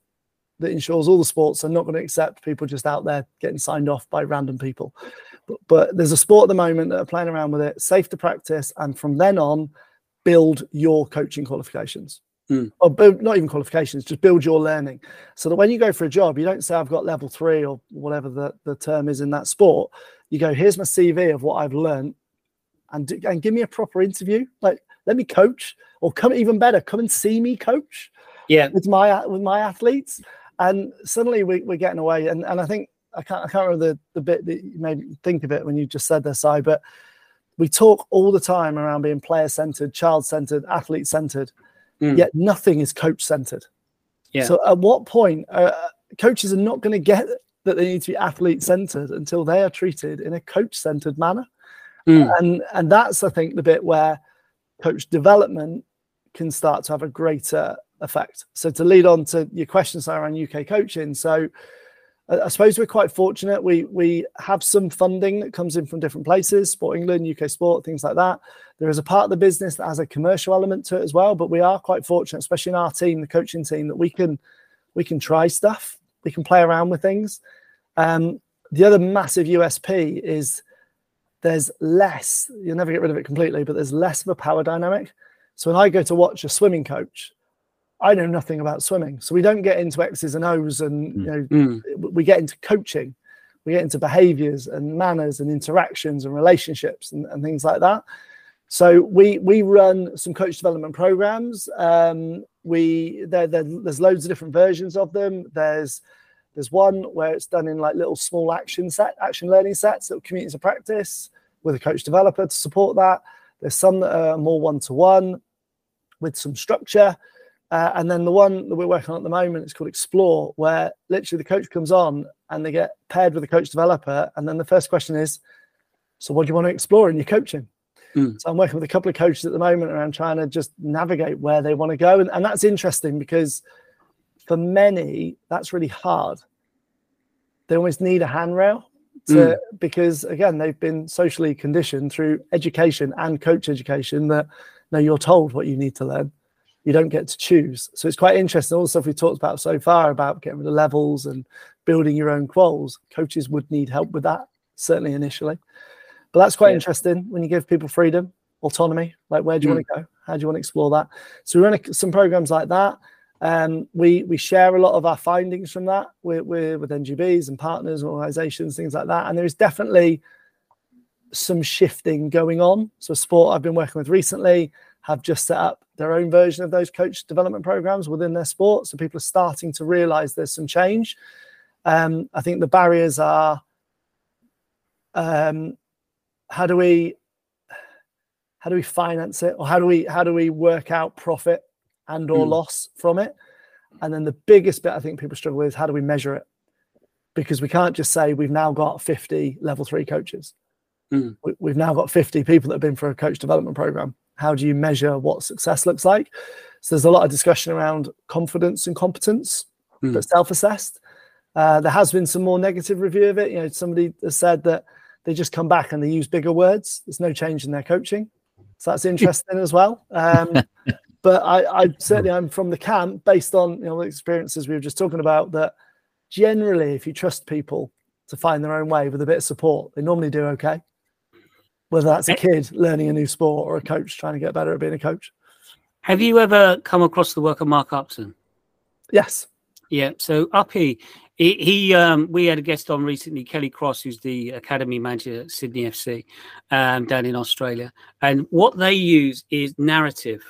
that insures all the sports are not going to accept people just out there getting signed off by random people. But, but there's a sport at the moment that are playing around with it, safe to practice, and from then on, build your coaching qualifications. Mm. Or build, not even qualifications, just build your learning. So that when you go for a job, you don't say, I've got level three or whatever the, the term is in that sport. You go, here's my CV of what I've learned and, do, and give me a proper interview. Like, let me coach or come even better, come and see me coach yeah. with my with my athletes. And suddenly we, we're getting away. And, and I think I can't I can't remember the, the bit that you made me think of it when you just said this, I, but we talk all the time around being player centered, child centered, athlete centered mm. yet nothing is coach centered. Yeah. So at what point uh, coaches are not going to get that they need to be athlete centered until they are treated in a coach centered manner? Mm. And and that's I think the bit where coach development can start to have a greater effect. So to lead on to your questions around UK coaching, so I suppose we're quite fortunate. We we have some funding that comes in from different places, Sport England, UK Sport, things like that. There is a part of the business that has a commercial element to it as well. But we are quite fortunate, especially in our team, the coaching team, that we can we can try stuff, we can play around with things. Um, the other massive USP is there's less. You'll never get rid of it completely, but there's less of a power dynamic. So when I go to watch a swimming coach, I know nothing about swimming. So we don't get into X's and O's and mm. you know mm. we get into coaching, we get into behaviors and manners and interactions and relationships and, and things like that. So we we run some coach development programs. Um, we there, there, there's loads of different versions of them. There's there's one where it's done in like little small action set action learning sets, little communities of practice with a coach developer to support that. There's some that are more one to one with some structure. Uh, and then the one that we're working on at the moment is called Explore, where literally the coach comes on and they get paired with a coach developer. And then the first question is, So, what do you want to explore in your coaching? Mm. So, I'm working with a couple of coaches at the moment around trying to just navigate where they want to go. And, and that's interesting because for many, that's really hard. They almost need a handrail to, mm. because, again, they've been socially conditioned through education and coach education that no, you're told what you need to learn you don't get to choose. So it's quite interesting. All the stuff we've talked about so far about getting rid of levels and building your own quals, coaches would need help with that, certainly initially. But that's quite yeah. interesting when you give people freedom, autonomy. Like, where do you mm. want to go? How do you want to explore that? So we run a, some programs like that. Um, we we share a lot of our findings from that with, with, with NGBs and partners, organizations, things like that. And there is definitely some shifting going on. So, sport I've been working with recently have just set up their own version of those coach development programs within their sport. So people are starting to realize there's some change. Um, I think the barriers are um, how do we how do we finance it or how do we how do we work out profit and or mm. loss from it and then the biggest bit i think people struggle with is how do we measure it because we can't just say we've now got 50 level three coaches mm. we, have now got 50 people that have been for a coach development program how do you measure what success looks like? So there's a lot of discussion around confidence and competence, mm. but self-assessed. Uh, there has been some more negative review of it. You know, somebody has said that they just come back and they use bigger words. There's no change in their coaching, so that's interesting as well. Um, but I, I certainly I'm from the camp based on you know the experiences we were just talking about that generally if you trust people to find their own way with a bit of support, they normally do okay. Whether that's a kid learning a new sport or a coach trying to get better at being a coach. Have you ever come across the work of Mark Upton? Yes. Yeah. So Uppy, he, he um, we had a guest on recently, Kelly Cross, who's the academy manager at Sydney FC um, down in Australia. And what they use is narrative.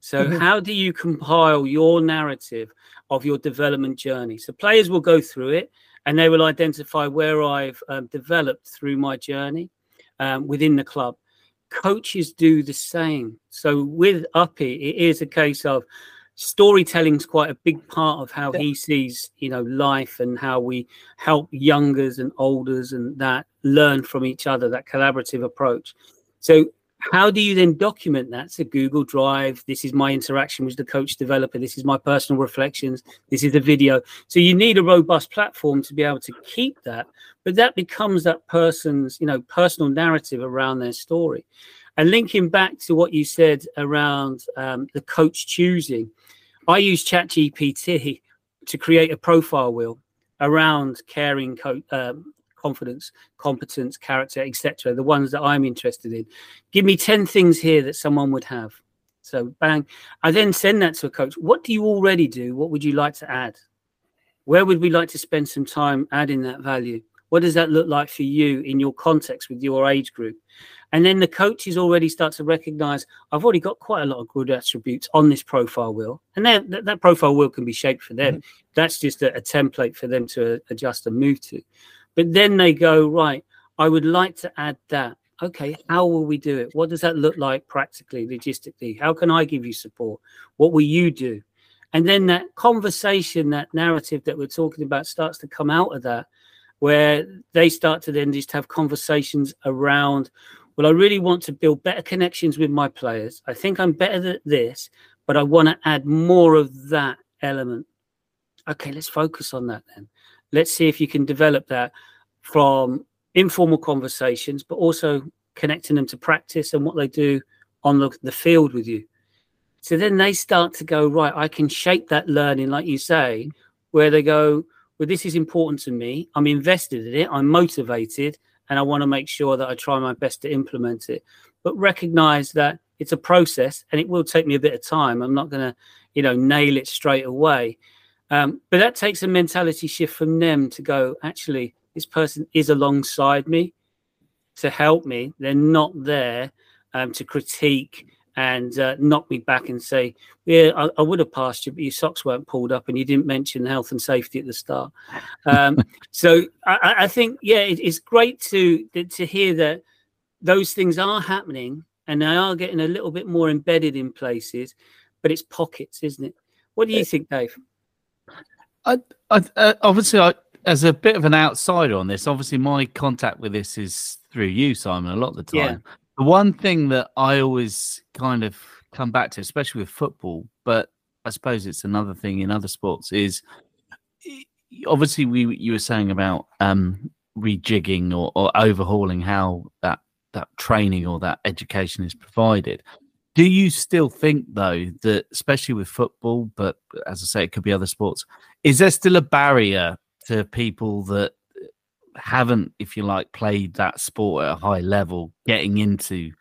So, mm-hmm. how do you compile your narrative of your development journey? So, players will go through it and they will identify where I've um, developed through my journey um, within the club. Coaches do the same. So, with Uppy, it is a case of storytelling is quite a big part of how he sees you know life and how we help youngers and olders and that learn from each other that collaborative approach so how do you then document that? So Google Drive, this is my interaction with the coach developer, this is my personal reflections, this is a video. So you need a robust platform to be able to keep that, but that becomes that person's, you know, personal narrative around their story. And linking back to what you said around um, the coach choosing, I use ChatGPT to create a profile wheel around caring co- um, confidence, competence, character, etc. The ones that I'm interested in. Give me 10 things here that someone would have. So bang. I then send that to a coach. What do you already do? What would you like to add? Where would we like to spend some time adding that value? What does that look like for you in your context with your age group? And then the coaches already start to recognize I've already got quite a lot of good attributes on this profile wheel. And then that, that profile wheel can be shaped for them. Mm-hmm. That's just a, a, template for them to adjust and move to. But then they go, right, I would like to add that. Okay, how will we do it? What does that look like practically, logistically? How can I give you support? What will you do? And then that conversation, that narrative that we're talking about starts to come out of that, where they start to then just have conversations around, well, I really want to build better connections with my players. I think I'm better at this, but I want to add more of that element. Okay, let's focus on that then. Let's see if you can develop that from informal conversations, but also connecting them to practice and what they do on the, the field with you. So then they start to go, right, I can shape that learning, like you say, where they go, well, this is important to me. I'm invested in it. I'm motivated and I want to make sure that I try my best to implement it. But recognize that it's a process and it will take me a bit of time. I'm not going to, you know, nail it straight away. Um, but that takes a mentality shift from them to go, actually, this person is alongside me to help me. They're not there um, to critique and uh, knock me back and say, "Yeah, I, I, would have passed you, but your socks weren't pulled up, and you didn't mention health and safety at the start." Um, so I, I, think, yeah, it, it's great to to hear that those things are happening and they are getting a little bit more embedded in places, but it's pockets, isn't it? What do you think, Dave? I, I uh, obviously, I, as a bit of an outsider on this, obviously my contact with this is through you, Simon, a lot of the time. Yeah. The one thing that I always kind of come back to, especially with football, but I suppose it's another thing in other sports, is obviously we you were saying about um, rejigging or, or overhauling how that that training or that education is provided. Do you still think, though, that especially with football, but as I say, it could be other sports, is there still a barrier to people that haven't, if you like, played that sport at a high level, getting into,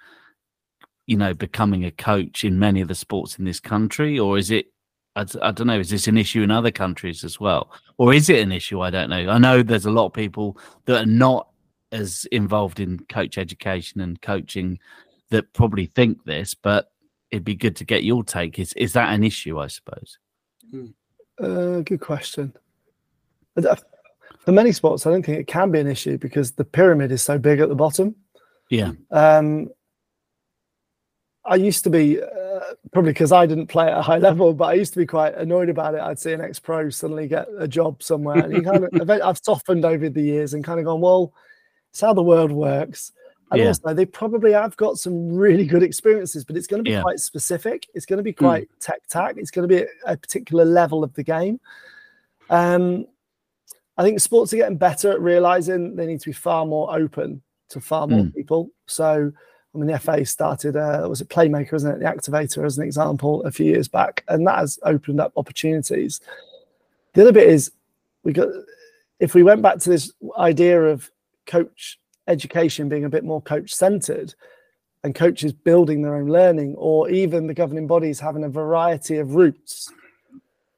you know, becoming a coach in many of the sports in this country? Or is it, I, I don't know, is this an issue in other countries as well? Or is it an issue? I don't know. I know there's a lot of people that are not as involved in coach education and coaching that probably think this, but it'd be good to get your take. Is is that an issue? I suppose. Hmm. Uh, good question. For many sports, I don't think it can be an issue because the pyramid is so big at the bottom. Yeah. Um, I used to be uh, probably because I didn't play at a high level, but I used to be quite annoyed about it. I'd see an ex-pro suddenly get a job somewhere, and you kind of I've softened over the years and kind of gone, well, it's how the world works. And Yeah. also, they probably have got some really good experiences, but it's going to be Yeah. quite specific. It's going to be quite tech tack. It's going to be a, a particular level of the game. Um, I think sports are getting better at realizing they need to be far more open to far more people. So, I mean, the FA started, uh, was it Playmaker, wasn't it? The Activator, as an example, a few years back, and that has opened up opportunities. The other bit is we got, if we went back to this idea of coach education being a bit more coach centered and coaches building their own learning, or even the governing bodies having a variety of routes.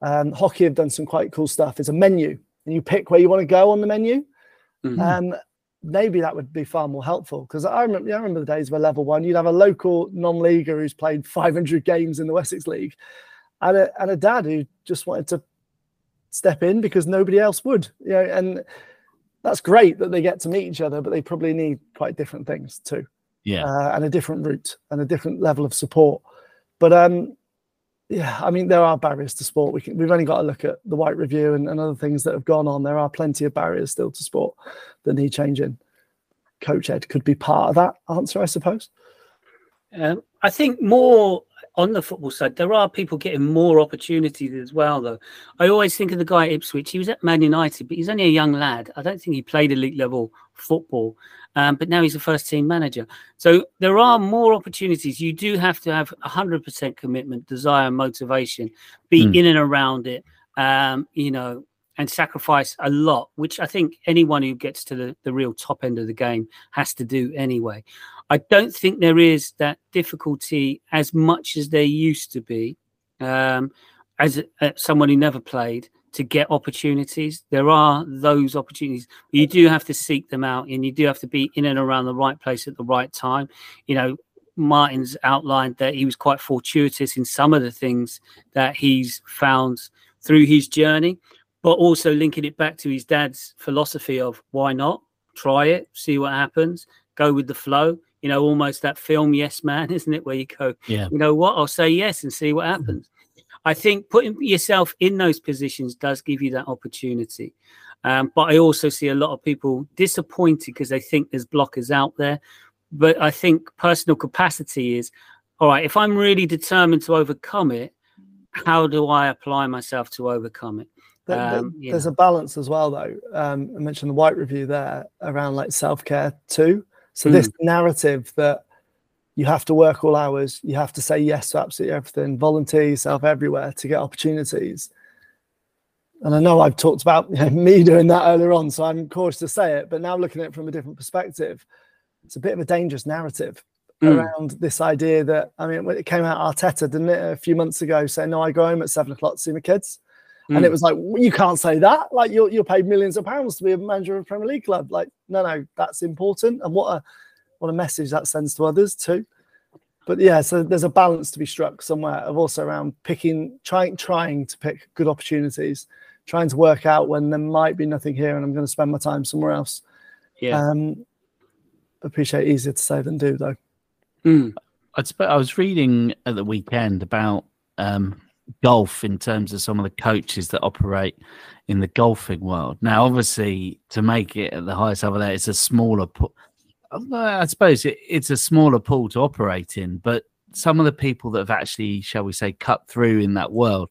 Um, hockey have done some quite cool stuff. It's a menu, and you pick where you want to go on the menu. Mhm. Um, maybe that would be far more helpful because I remember, I remember the days where level one, you'd have a local non-leaguer who's played 500 games in the Wessex League, and a and a dad who just wanted to step in because nobody else would. You know, and that's great that they get to meet each other, but they probably need quite different things too Yeah. uh, and a different route and a different level of support. But um, yeah, I mean, there are barriers to sport. We can, we've only got to look at the Whyte Review and, and other things that have gone on. There are plenty of barriers still to sport that need changing. Coach Ed could be part of that answer, I suppose. Um, I think more on the football side, there are people getting more opportunities as well, though. I always think of the guy at Ipswich. He was at Man United, but he's only a young lad. I don't think he played elite level football, um, but now he's a first team manager. So there are more opportunities. You do have to have 100% commitment, desire, motivation, be Mm. in and around it, um, you know, and sacrifice a lot, which I think anyone who gets to the, the real top end of the game has to do anyway. I don't think there is that difficulty as much as there used to be. Um, as uh, someone who never played, to get opportunities, there are those opportunities. You do have to seek them out, and you do have to be in and around the right place at the right time. You know, Martin's outlined that he was quite fortuitous in some of the things that he's found through his journey, but also linking it back to his dad's philosophy of why not try it, see what happens, go with the flow. You know, almost that film Yes Man, isn't it? Where you go, Yeah. you know what, I'll say yes and see what happens. I think putting yourself in those positions does give you that opportunity. Um, but I also see a lot of people disappointed because they think there's blockers out there. But I think personal capacity is all right, if I'm really determined to overcome it, how do I apply myself to overcome it? Um, you there's a balance as well, though. Um, I mentioned the Whyte Review there around like self care too. So this narrative that you have to work all hours, you have to say yes to absolutely everything, volunteer yourself everywhere to get opportunities. And I know I've talked about you know, me doing that earlier on, so I'm cautious to say it. But now looking at it from a different perspective, it's a bit of a dangerous narrative Mm. around this idea that I mean, when it came out Arteta, didn't it, a few months ago, saying, "No, I go home at seven o'clock to see my kids." And it Mm. was like, "Well, you can't say that. Like, you're you're paid millions of pounds to be a manager of a Premier League club. Like, no, no, that's important. And what a what a message that sends to others too. But yeah, so there's a balance to be struck somewhere of also around picking, trying, trying to pick good opportunities, trying to work out when there might be nothing here and I'm going to spend my time somewhere else. yeah. Um, appreciate easier to say than do though. Mm. I'd I was reading at the weekend about um, golf in terms of some of the coaches that operate in the golfing world. Now, obviously, to make it at the highest level, there it's a smaller. pool. I suppose it, it's a smaller pool to operate in, but some of the people that have actually, shall we say, cut through in that world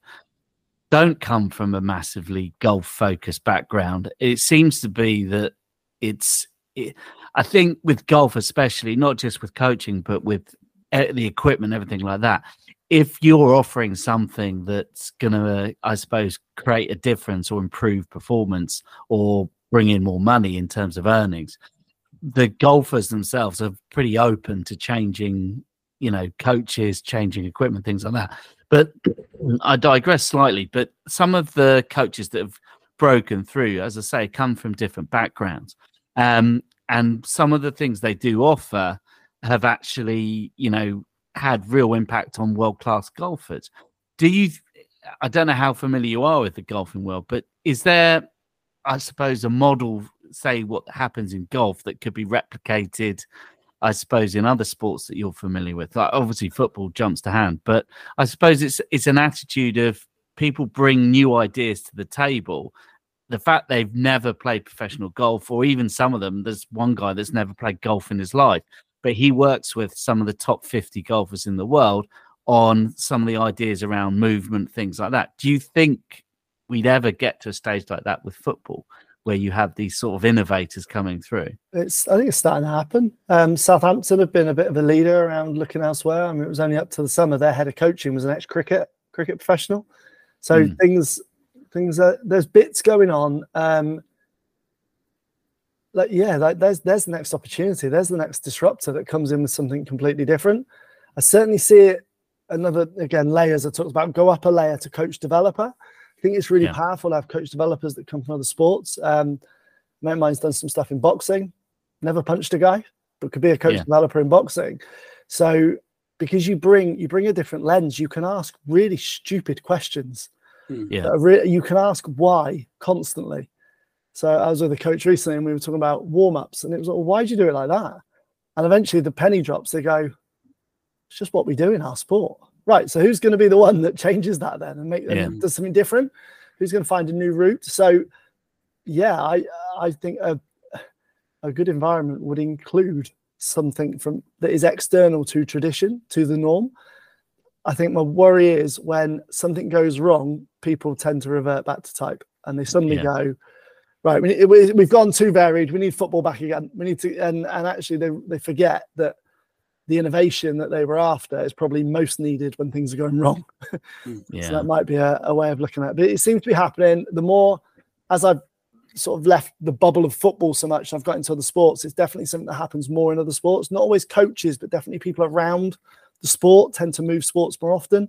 don't come from a massively golf focused background. It seems to be that it's. It, I think with golf, especially not just with coaching, but with uh, the equipment, everything like that. If you're offering something that's going to, I suppose, create a difference or improve performance or bring in more money in terms of earnings, the golfers themselves are pretty open to changing, you know, coaches, changing equipment, things like that. But I digress slightly. But some of the coaches that have broken through, as I say, come from different backgrounds. Um, and some of the things they do offer have actually, you know, had real impact on world class golfers. Do you? I don't know how familiar you are with the golfing world, but is there, I suppose, a model, say, what happens in golf that could be replicated? I suppose in other sports that you're familiar with, like obviously football jumps to hand, but I suppose it's it's an attitude of people bring new ideas to the table the fact they've never played professional golf, or even some of them, there's one guy that's never played golf in his life, but he works with some of the top 50 golfers in the world on some of the ideas around movement, things like that. Do you think we'd ever get to a stage like that with football? Where you have these sort of innovators coming through, it's I think it's starting to happen. Um, Southampton have been a bit of a leader around looking elsewhere. I mean, it was only up to the summer their head of coaching was an ex cricket cricket professional, so mm. things things are there's bits going on. Um, like yeah, like there's there's the next opportunity. There's the next disruptor that comes in with something completely different. I certainly see it. Another again layers I talked about. Go up a layer to coach developer. I think it's really yeah. powerful to have coach developers that come from other sports. Um, mate of mine's done some stuff in boxing. Never punched a guy, but could be a coach yeah. developer in boxing. So because you bring you bring a different lens, you can ask really stupid questions. Hmm. Yeah, re- you can ask why constantly. So I was with a coach recently, and we were talking about warm ups, and it was like, well, why do you do it like that? And eventually, the penny drops. They go, "It's just what we do in our sport." Right. So who's going to be the one that changes that then and make yeah. and does something different? Who's going to find a new route? So, yeah, I I think a a good environment would include something from that is external to tradition to the norm. I think my worry is when something goes wrong, people tend to revert back to type and they suddenly yeah. go, right, we, we've gone too varied. We need football back again. We need to, and, and actually they, they forget that the innovation that they were after is probably most needed when things are going wrong. Yeah. so that might be a, a, way of looking at it. But it seems to be happening. The more as I've sort of left the bubble of football so much, I've got into other sports. It's definitely something that happens more in other sports. Not always coaches, but definitely people around the sport tend to move sports more often.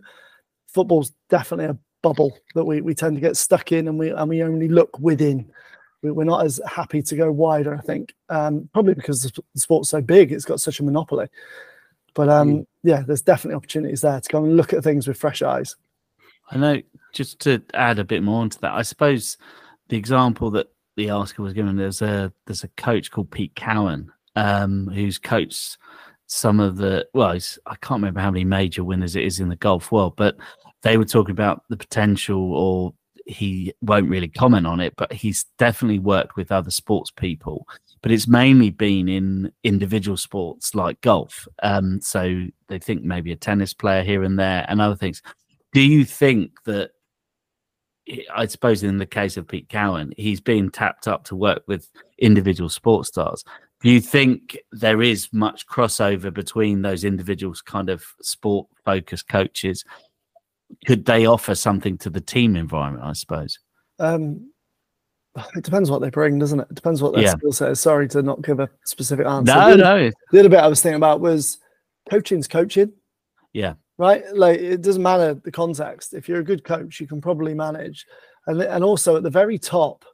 Football's definitely a bubble that we, we tend to get stuck in and we and we only look within we're not as happy to go wider. I think um, probably because the sport's so big, it's got such a monopoly. But um, mm. yeah, there's definitely opportunities there to go and look at things with fresh eyes. I know. Just to add a bit more into that, I suppose the example that the article was given there's a there's a coach called Pete Cowan um, who's coached some of the well, I can't remember how many major winners it is in the golf world, but they were talking about the potential or he won't really comment on it, but he's definitely worked with other sports people. But it's mainly been in individual sports like golf. Um, so they think maybe a tennis player here and there and other things. Do you think that? I suppose in the case of Pete Cowan, he's being tapped up to work with individual sports stars. Do you think there is much crossover between those individuals, kind of sport focused coaches could they offer something to the team environment? I suppose. Um, it depends what they bring, doesn't it? It depends what their yeah. skill set is. Sorry to not give a specific answer. No, the no. The other bit I was thinking about was coaching's coaching. Yeah. Right. Like it doesn't matter the context. If you're a good coach, you can probably manage. And and also at the very top,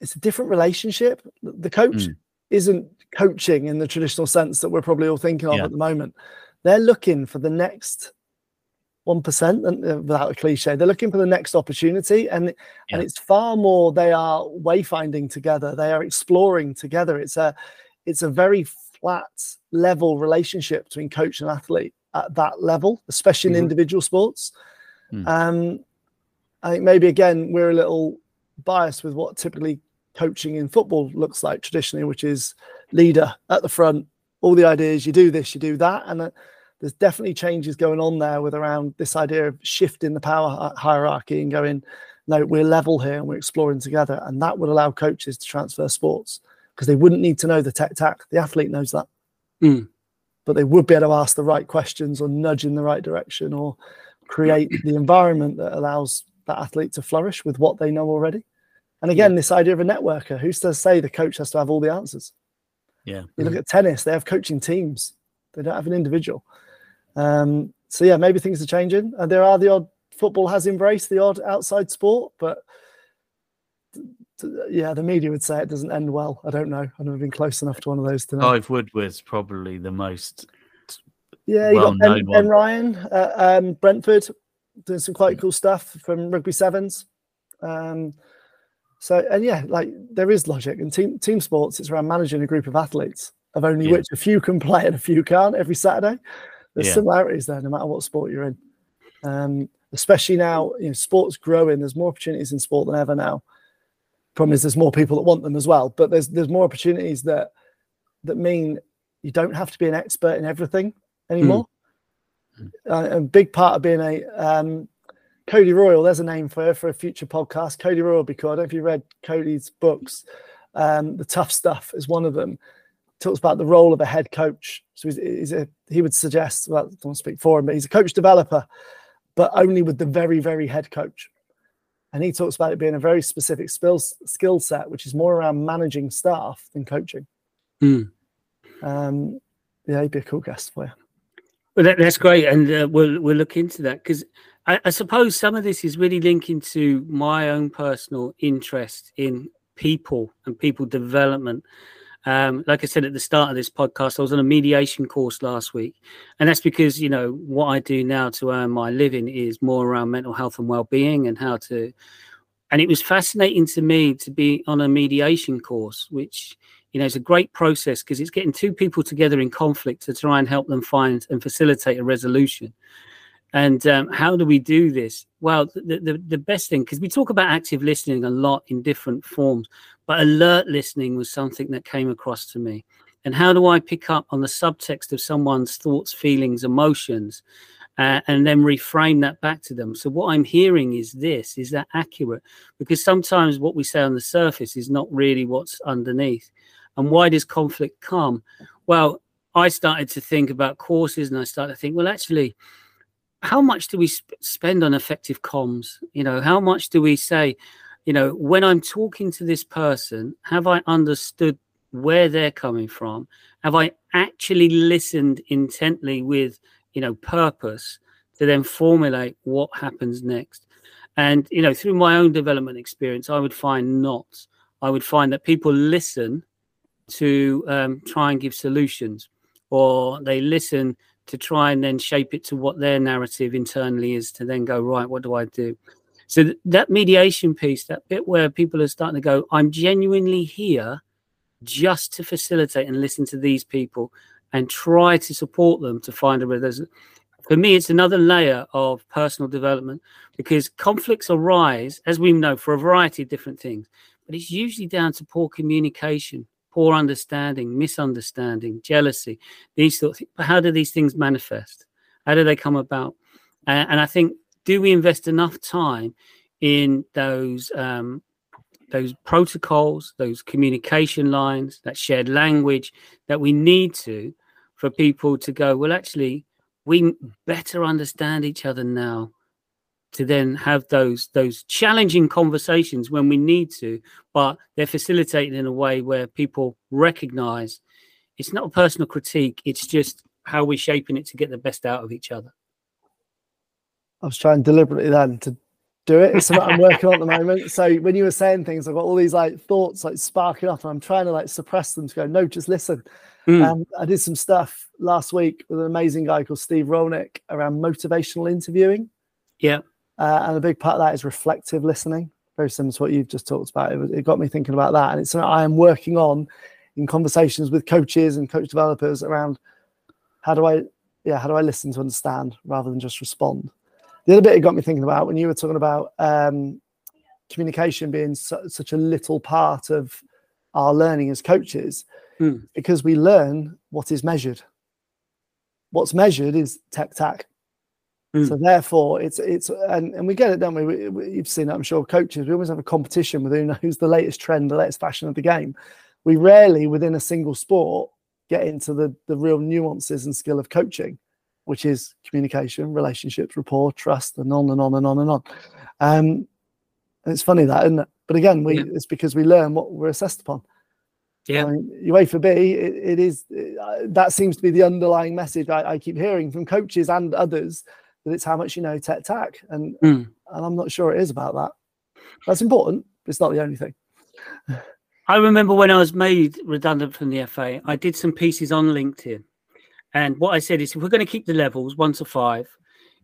it's a different relationship. The coach mm. isn't coaching in the traditional sense that we're probably all thinking of yeah. at the moment. They're looking for the next one percent, uh, without a cliche, they're looking for the next opportunity, and yeah. and it's far more. They are wayfinding together. They are exploring together. It's a it's a very flat level relationship between coach and athlete at that level, especially in mm-hmm. individual sports. Mm. Um, I think maybe again we're a little biased with what typically coaching in football looks like traditionally, which is leader at the front, all the ideas, you do this, you do that, and. Uh, there's definitely changes going on there with around this idea of shifting the power hierarchy and going, no, we're level here and we're exploring together. And that would allow coaches to transfer sports because they wouldn't need to know the tech tack. The athlete knows that. Mm. But they would be able to ask the right questions or nudge in the right direction or create the environment that allows that athlete to flourish with what they know already. And again, yeah. this idea of a networker, who's to say the coach has to have all the answers? Yeah. You look at tennis, they have coaching teams. They don't have an individual. Um, so yeah, maybe things are changing. And there are the odd football has embraced the odd outside sport, but yeah, the media would say it doesn't end well. I don't know. I've never been close enough to one of those to know. Clive Woodward's probably the most. Yeah, you got Ben, ben Ryan, uh, um, Brentford, doing some quite cool stuff from rugby sevens. Um, so and yeah, like there is logic in team team sports. It's around managing a group of athletes, of only yeah. which a few can play and a few can't every Saturday there's yeah. similarities there, no matter what sport you're in. Um, especially now. You know, sports growing. There's more opportunities in sport than ever now. Problem is, there's more people that want them as well. But there's there's more opportunities that that mean you don't have to be an expert in everything anymore. Mm. Uh, a big part of being a um, Cody Royle, there's a name for her for a future podcast. Cody Royle, because I don't know if you read Cody's books. Um, the tough stuff is one of them. Talks about the role of a head coach. So he's, he's a, he would suggest, well, I don't speak for him, but he's a coach developer, but only with the very, very head coach. And he talks about it being a very specific skill, skill set, which is more around managing staff than coaching. Mm. Um, yeah, he'd be a cool guest for you. Well, that, that's great, and uh, we'll we'll look into that because I, I, suppose some of this is really linking to my own personal interest in people and people development. Um, like I said at the start of this podcast, I was on a mediation course last week, and that's because you know what I do now to earn my living is more around mental health and well-being and how to. And it was fascinating to me to be on a mediation course, which you know, it's a great process because it's getting two people together in conflict to try and help them find and facilitate a resolution. And um, how do we do this? Well, the, the, the best thing, because we talk about active listening a lot in different forms, but alert listening was something that came across to me. And how do I pick up on the subtext of someone's thoughts, feelings, emotions, uh, and then reframe that back to them? So, what I'm hearing is this is that accurate? Because sometimes what we say on the surface is not really what's underneath. And why does conflict come? Well, I started to think about courses and I started to think, well, actually, how much do we sp- spend on effective comms? You know, how much do we say, you know, when I'm talking to this person, have I understood where they're coming from? Have I actually listened intently with, you know, purpose to then formulate what happens next? And, you know, through my own development experience, I would find not. I would find that people listen to um, try and give solutions, or they listen to try and then shape it to what their narrative internally is to then go right. What do I do? So th- that mediation piece, that bit where people are starting to go, I'm genuinely here just to facilitate and listen to these people and try to support them to find a resolution. For me, it's another layer of personal development because conflicts arise, as we know, for a variety of different things, but it's usually down to poor communication poor understanding, misunderstanding, jealousy, these sort of things. But how do these things manifest? How do they come about? Uh, and I think, do we invest enough time in those um, those protocols, those communication lines, that shared language that we need to for people to go, well, actually, we better understand each other now to then have those those challenging conversations when we need to, but they're facilitated in a way where people recognize it's not a personal critique, it's just how we're shaping it to get the best out of each other. I was trying deliberately then to do it. It's something I'm working on at the moment. So when you were saying things, I've got all these like thoughts like sparking off, and I'm trying to like suppress them to go, no, just listen. Mm. Um, I did some stuff last week with an amazing guy called Steve Rollnick around motivational interviewing. Yeah. Uh, and a big part of that is reflective listening, very similar to what you've just talked about. It, it got me thinking about that. And it's something I am working on in conversations with coaches and coach developers around how do I, yeah, how do I listen to understand rather than just respond? The other bit it got me thinking about when you were talking about um, communication being su- such a little part of our learning as coaches, mm. because we learn what is measured. What's measured is tech tac. Mm. So therefore, it's it's and, and we get it, don't we? we? we? You've seen it, I'm sure. Coaches, we always have a competition with who knows the latest trend, the latest fashion of the game. We rarely, within a single sport, get into the the real nuances and skill of coaching, which is communication, relationships, rapport, trust, and on and on and on and on. Um, and it's funny that, isn't it? But again, we yeah. it's because we learn what we're assessed upon. Yeah, I mean, UEFA B, it, it is it, uh, that seems to be the underlying message I, I keep hearing from coaches and others that it's how much you know tech tac, and mm. and I'm not sure it is about that. That's important, but it's not the only thing. I remember when I was made redundant from the FA, I did some pieces on LinkedIn, and what I said is, if we're going to keep the levels one to five,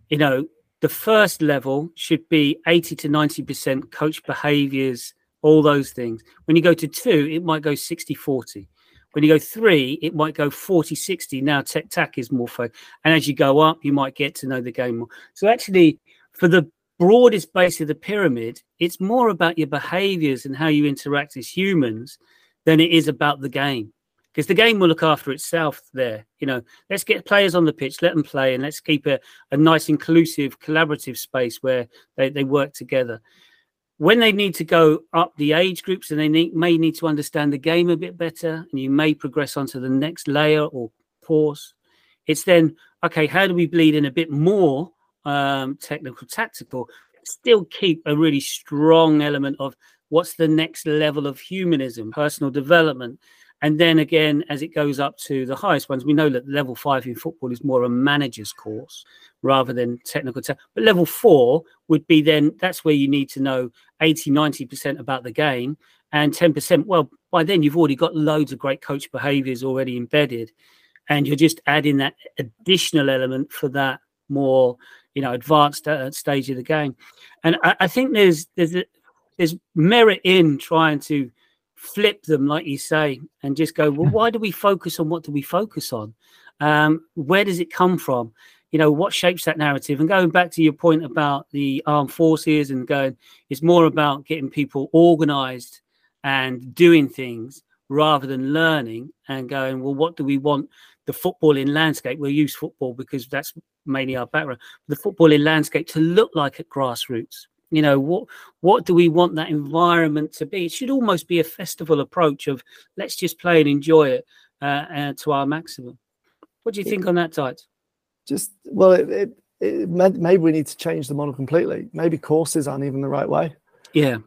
you know, the first level should be 80 to 90 percent coach behaviors, all those things. When you go to two, it might go 60 40. When you go three, it might go 40 60. Now, tech tac is more focused. And as you go up, you might get to know the game more. So, actually, for the broadest base of the pyramid, it's more about your behaviors and how you interact as humans than it is about the game. Because the game will look after itself there. You know, let's get players on the pitch, let them play, and let's keep a, a nice, inclusive, collaborative space where they, they work together. When they need to go up the age groups and they need, may need to understand the game a bit better, and you may progress onto the next layer or course, it's then, okay, how do we bleed in a bit more um, technical, tactical, still keep a really strong element of what's the next level of humanism, personal development. And then again, as it goes up to the highest ones, we know that level five in football is more a manager's course rather than technical. Te- but level four would be then that's where you need to know 80, 90% about the game and 10%. Well, by then you've already got loads of great coach behaviors already embedded. And you're just adding that additional element for that more you know advanced uh, stage of the game and I, I, think there's there's there's merit in trying to flip them like you say and just go well why do we focus on what do we focus on? Um, where does it come from? You know what shapes that narrative? And going back to your point about the armed forces and going it's more about getting people organized and doing things rather than learning and going well what do we want the footballing landscape? We'll use football because that's mainly our background, the footballing landscape to look like at grassroots. You know what? What do we want that environment to be? It should almost be a festival approach of let's just play and enjoy it uh, uh, to our maximum. What do you think on that, Tight? Just well, it, it, it, maybe we need to change the model completely. Maybe courses aren't even the right way. Yeah.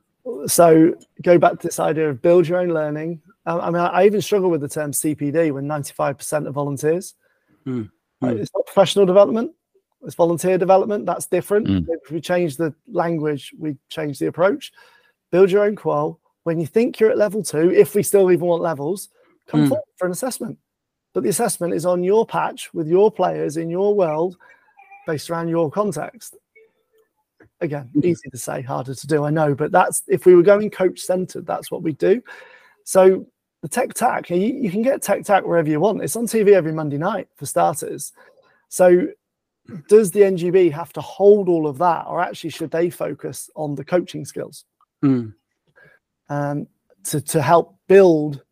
So go back to this idea of build your own learning. I mean, I even struggle with the term CPD when 95% of volunteers. Mm. Mm. It's not professional development. It's volunteer development. That's different. Mm. If we change the language, we change the approach. Build your own qual. When you think you're at level two, if we still even want levels, come mm. forward for an assessment. But the assessment is on your patch with your players in your world, based around your context. Again, mm. easy to say, harder to do. I know, but that's if we were going coach centered, that's what we do. So the tech tac you, you, can get tech tac wherever you want it's on tv every monday night for starters so does the ngb have to hold all of that or actually should they focus on the coaching skills mm. um, to, to help build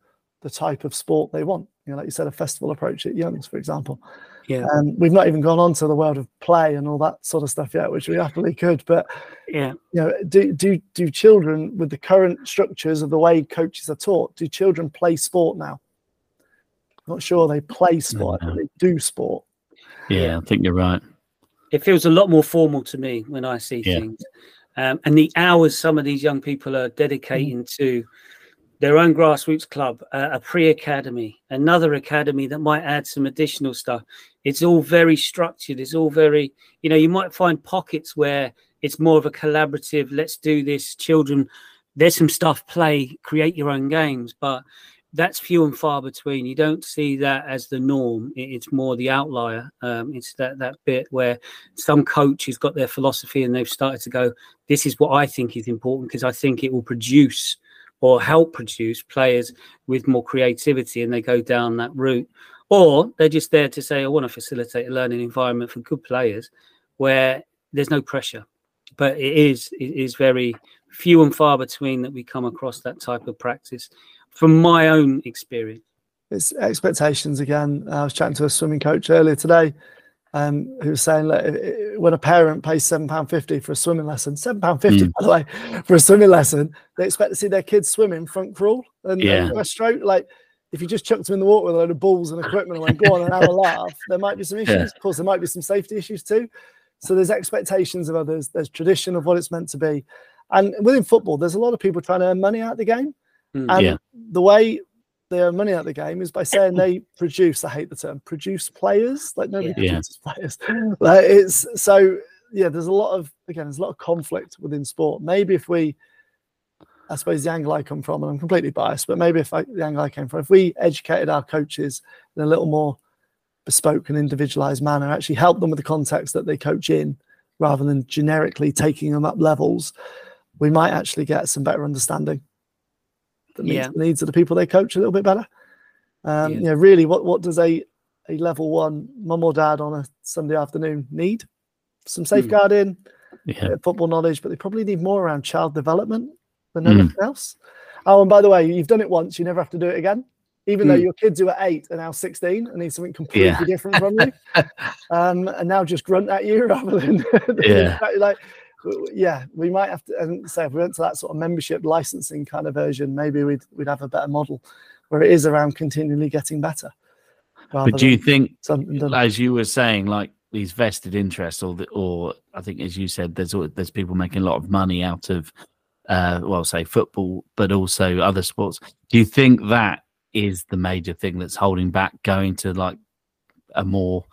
the type of sport they want you know like you said a festival approach at youngs for example yeah. Um, we've not even gone on to the world of play and all that sort of stuff yet, which we happily could. But yeah, you know, do do do children with the current structures of the way coaches are taught? Do children play sport now? I'm not sure they play sport, no. they do sport. Yeah, I think you're right. It feels a lot more formal to me when I see yeah. things, um, and the hours some of these young people are dedicating mm. to their own grassroots club, uh, a pre academy, another academy that might add some additional stuff. It's all very structured. It's all very, you know, you might find pockets where it's more of a collaborative, let's do this, children. There's some stuff, play, create your own games, but that's few and far between. You don't see that as the norm. It's more the outlier. Um, it's that that bit where some coach has got their philosophy and they've started to go, "This is what I think is important because I think it will produce or help produce players with more creativity and they go down that route. Or they're just there to say, I want to facilitate a learning environment for good players where there's no pressure. But it is it is very few and far between that we come across that type of practice from my own experience. It's expectations again. I was chatting to a swimming coach earlier today um, who was saying that when a parent pays seven pound fifty for a swimming lesson, seven pound fifty mm. by the way for a swimming lesson, they expect to see their kids swimming front crawl and, yeah. and breaststroke. Like if you just chucked them in the water with a load of balls and equipment and went go on and have a laugh, there might be some issues. Yeah. Of course, there might be some safety issues too. So there's expectations of others. There's tradition of what it's meant to be, and within football, there's a lot of people trying to earn money out of the game. Mm, and yeah. the way they earn money out of the game is by saying they produce. I hate the term produce players. Like nobody yeah. produces players. Like it's so yeah. There's a lot of again. There's a lot of conflict within sport. Maybe if we, I suppose the angle I come from, and I'm completely biased, but maybe if I, the angle I came from, if we educated our coaches in a little more bespoke and individualized manner, actually help them with the context that they coach in, rather than generically taking them up levels, we might actually get some better understanding that meets yeah. the needs of the people they coach a little bit better. Um, yeah. You know, really, what what does a a level one mum or dad on a Sunday afternoon need? Some hmm. safeguarding, mm. Yeah. football knowledge, but they probably need more around child development than Mm. anything else. Oh, and by the way, you've done it once, you never have to do it again. Even though Mm. your kids who are eight are now 16 and need something completely Yeah. different from you, um, and now just grunt at you rather than Yeah. like, yeah, we might have to. And say if we went to that sort of membership licensing kind of version, maybe we'd we'd have a better model where it is around continually getting better. But do you think, as you were saying, like these vested interests, or the, or I think as you said, there's there's people making a lot of money out of, uh, well, say football, but also other sports. Do you think that is the major thing that's holding back going to like a more,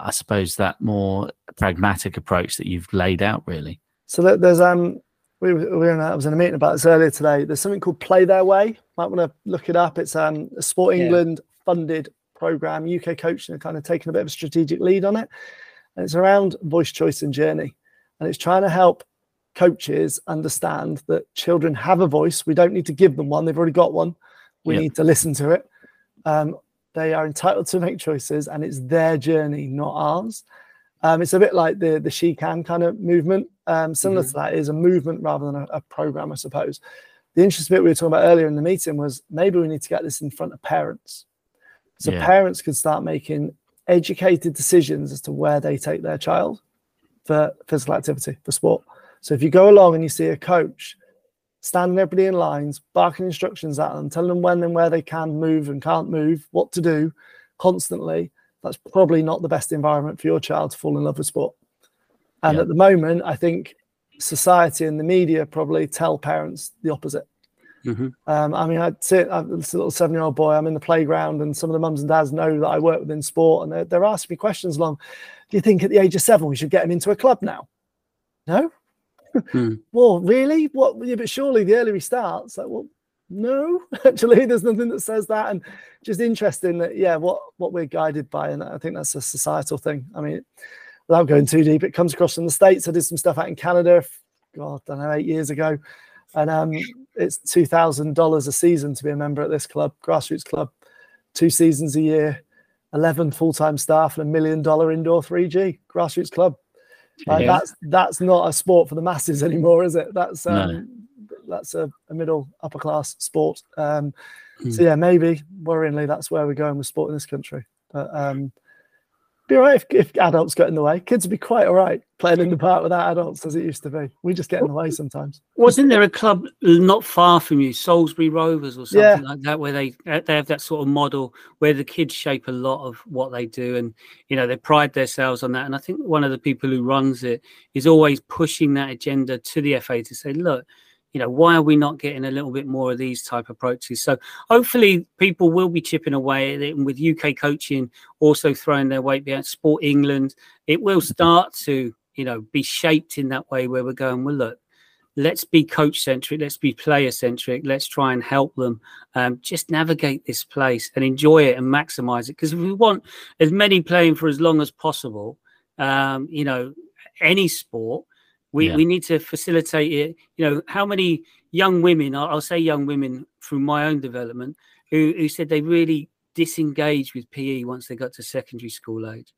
I suppose, that more pragmatic approach that you've laid out, really? So there's um we were, we were in a, I was in a meeting about this earlier today. There's something called Play Their Way. Might want to look it up. It's um a Sport Yeah. England funded program. UK coaching are kind of taking a bit of a strategic lead on it, and it's around voice, choice, and journey, and it's trying to help coaches understand that children have a voice. We don't need to give them one; they've already got one. We Yeah. need to listen to it. Um, they are entitled to make choices, and it's their journey, not ours. Um, it's a bit like the the she can kind of movement. Um, similar to that is a movement rather than a, a program, I suppose. The interesting bit we were talking about earlier in the meeting was maybe we need to get this in front of parents, so Yeah. parents could start making educated decisions as to where they take their child for physical activity for sport. So if you go along and you see a coach standing everybody in lines, barking instructions at them, telling them when and where they can move and can't move, what to do constantly, that's probably not the best environment for your child to fall in love with sport. And Yeah. at the moment, I think society and the media probably tell parents the opposite. Mhm. Um, I mean, I'd sit, I'm this little seven year old boy, I'm in the playground, and some of the mums and dads know that I work within sport, and they're, they're asking me questions along, Do you think at the age of seven we should get him into a club now? No. Hmm. Well, really? What? Yeah, but surely the earlier he starts, like, well, no, actually, there's nothing that says that. And just interesting that, yeah, what what we're guided by, and I think that's a societal thing. I mean, without going too deep, it comes across from the states. I did some stuff out in Canada, God, I don't know, eight years ago, and um, it's two thousand dollars a season to be a member at this club, grassroots club, two seasons a year, eleven full time staff, and a million dollar indoor three G grassroots club. Like, Yeah. That's that's not a sport for the masses anymore, is it? That's No. um, that's a, a middle upper class sport. Um, Hmm. So yeah, maybe worryingly that's where we're going with sport in this country. But um, be all right if, if adults got in the way. Kids would be quite all right playing in the park without adults as it used to be. We just get in the way sometimes. Wasn't there a club not far from you, Salisbury Rovers or something Yeah. like that, where they uh, they have that sort of model where the kids shape a lot of what they do, and you know they pride themselves on that. And I think one of the people who runs it is always pushing that agenda to the FA to say, look, you know, why are we not getting a little bit more of these type approaches? So hopefully people will be chipping away at it, and with UK coaching also throwing their weight behind Sport England, it will start to you know be shaped in that way where we're going. Well, look let's be coach centric let's be player centric let's try and help them um, just navigate this place and enjoy it and maximize it because if we want as many playing for as long as possible um, you know any sport we, Yeah. we need to facilitate it you know how many young women I'll, I'll say young women from my own development who, who said they really disengaged with pe once they got to secondary school age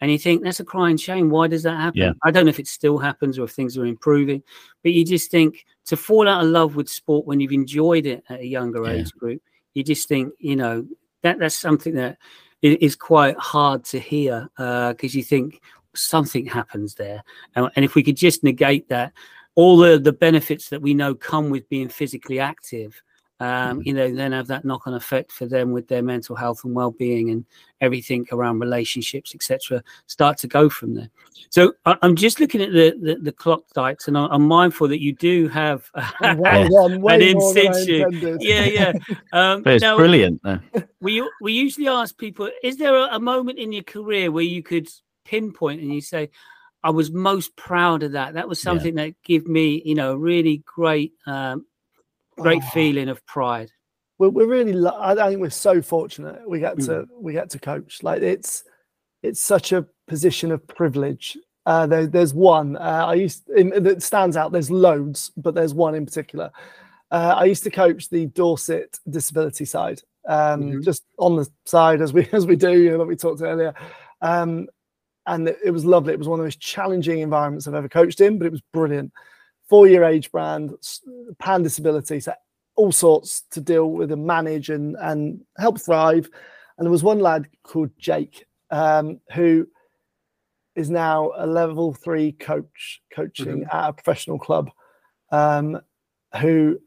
and you think that's a crying shame. Why does that happen? Yeah. I don't know if it still happens or if things are improving, but you just think to fall out of love with sport when you've enjoyed it at a younger Yeah. age group, you just think, you know, that that's something that is quite hard to hear uh, because you think something happens there. And, and if we could just negate that, all the, the benefits that we know come with being physically active, um, you know, then have that knock on effect for them with their mental health and well being and everything around relationships, etc., start to go from there. So I, I'm just looking at the, the, the clock dikes, and I, I'm mindful that you do have. Well done, way in more than I situ. yeah, yeah. Um, But it's now, brilliant. Though. we we usually ask people: Is there a, a moment in your career where you could pinpoint and you say, "I was most proud of that. That was Yeah. something that gave me, you know, a really great, um, great Oh. feeling of pride." we're, we're really I think we're so fortunate we get to Mm. we get to coach like it's it's such a position of privilege uh there, there's one uh, i used in, that stands out there's loads but there's one in particular uh, i used to coach the dorset disability side um Mhm. just on the side as we as we do you know that we talked earlier um and it, was lovely. It was one of the most challenging environments I've ever coached in, but it was brilliant. Four year age brand, pan disability, so all sorts to deal with and manage and and help thrive. And there was one lad called Jake um, who is now a level three coach coaching Mm-hmm. at a professional club um, who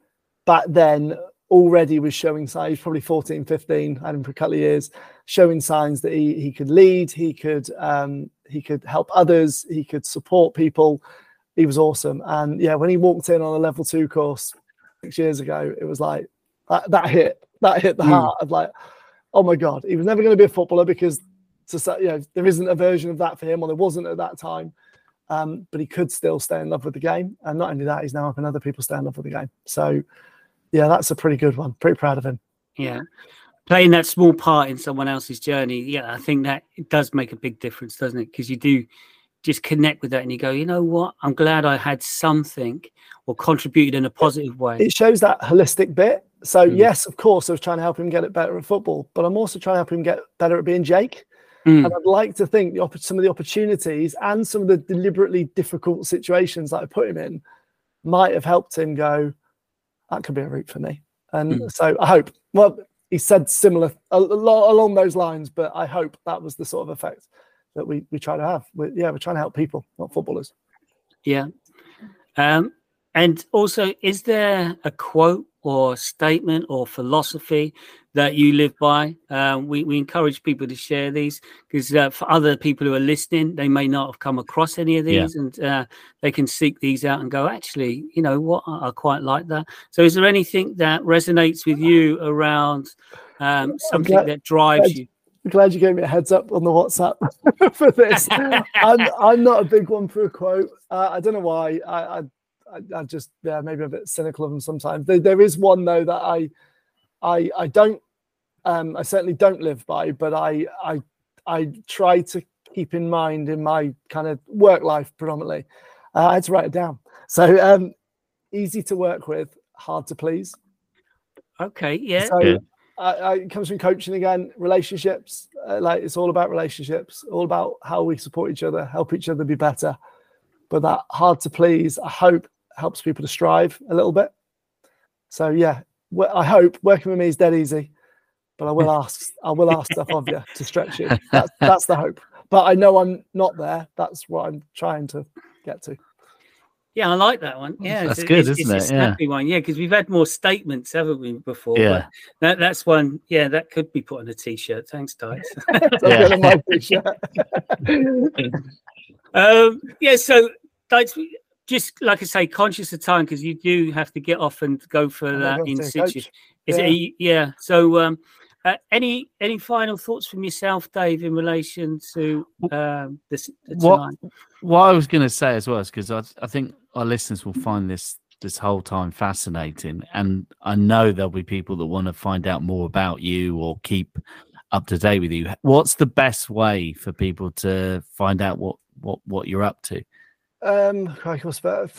back then already was showing signs probably 14 15 I had him for a couple of years showing signs that he, he could lead he could um, he could help others he could support people he was awesome and yeah when he walked in on a level two course six years ago it was like that, that hit that hit the Mm. heart of like oh my god he was never going to be a footballer because to you know, there isn't a version of that for him, or there wasn't at that time. Um, but he could still stay in love with the game, and not only that, he's now helping other people stay in love with the game. So, yeah, that's a pretty good one. Pretty proud of him. Yeah. Playing that small part in someone else's journey, yeah, I think that it does make a big difference, doesn't it? Because you do just connect with that and you go, you know what? I'm glad I had something or contributed in a positive way. It shows that holistic bit. So, Mm. yes, of course, I was trying to help him get it better at football, but I'm also trying to help him get better at being Jake. Mm. And I'd like to think the some of the opportunities and some of the deliberately difficult situations that I put him in might have helped him go, that could be a route for me. And Mm. so I hope, well, he said similar along those lines, but I hope that was the sort of effect that we, we try to have. we yeah, we're trying to help people, not footballers. Yeah. Um, and also, is there a quote or statement or philosophy that you live by? Um, we, we encourage people to share these because uh, for other people who are listening, they may not have come across any of Yeah. these and uh, they can seek these out and go, actually, you know what, I, I quite like that. So, is there anything that resonates with you around um, something glad- that drives glad- you? I'm glad you gave me a heads up on the WhatsApp for this. I'm, I'm not a big one for a quote. Uh, I don't know why. I, I, I, I just, yeah, maybe a bit cynical of them sometimes. There, there is one though that I, I, I don't, um, I certainly don't live by, but I, I, I try to keep in mind in my kind of work life predominantly. Uh, I had to write it down. So, um, easy to work with, hard to please. Okay, yeah. So Yeah. I, I, it comes from coaching again, relationships. Uh, like it's all about relationships, all about how we support each other, help each other be better. But that hard to please, I hope, helps people to strive a little bit. So yeah, well, I hope working with me is dead easy, but I will ask, I will ask stuff of you to stretch you. That's, that's the hope. But I know I'm not there. That's what I'm trying to get to. Yeah, I like that one. Yeah, That's it's good, it's, isn't it's it? a Yeah. one. Yeah, because we've had more statements, haven't we, before? but Yeah. that, that's one. Yeah, that could be put on a t-shirt. Thanks, Dice. Yeah. my t-shirt. um, yeah, so Dice, just like I say, conscious of time because you do have to get off and go for I'm that going in situ. Is Yeah. it? Yeah. So, um, uh, any any final thoughts from yourself, Dave, in relation to um, this the What- what I was going to say as well is because I, I think our listeners will find this this whole time fascinating, and I know there'll be people that want to find out more about you or keep up to date with you. What's the best way for people to find out what what what you're up to? Um, what's better?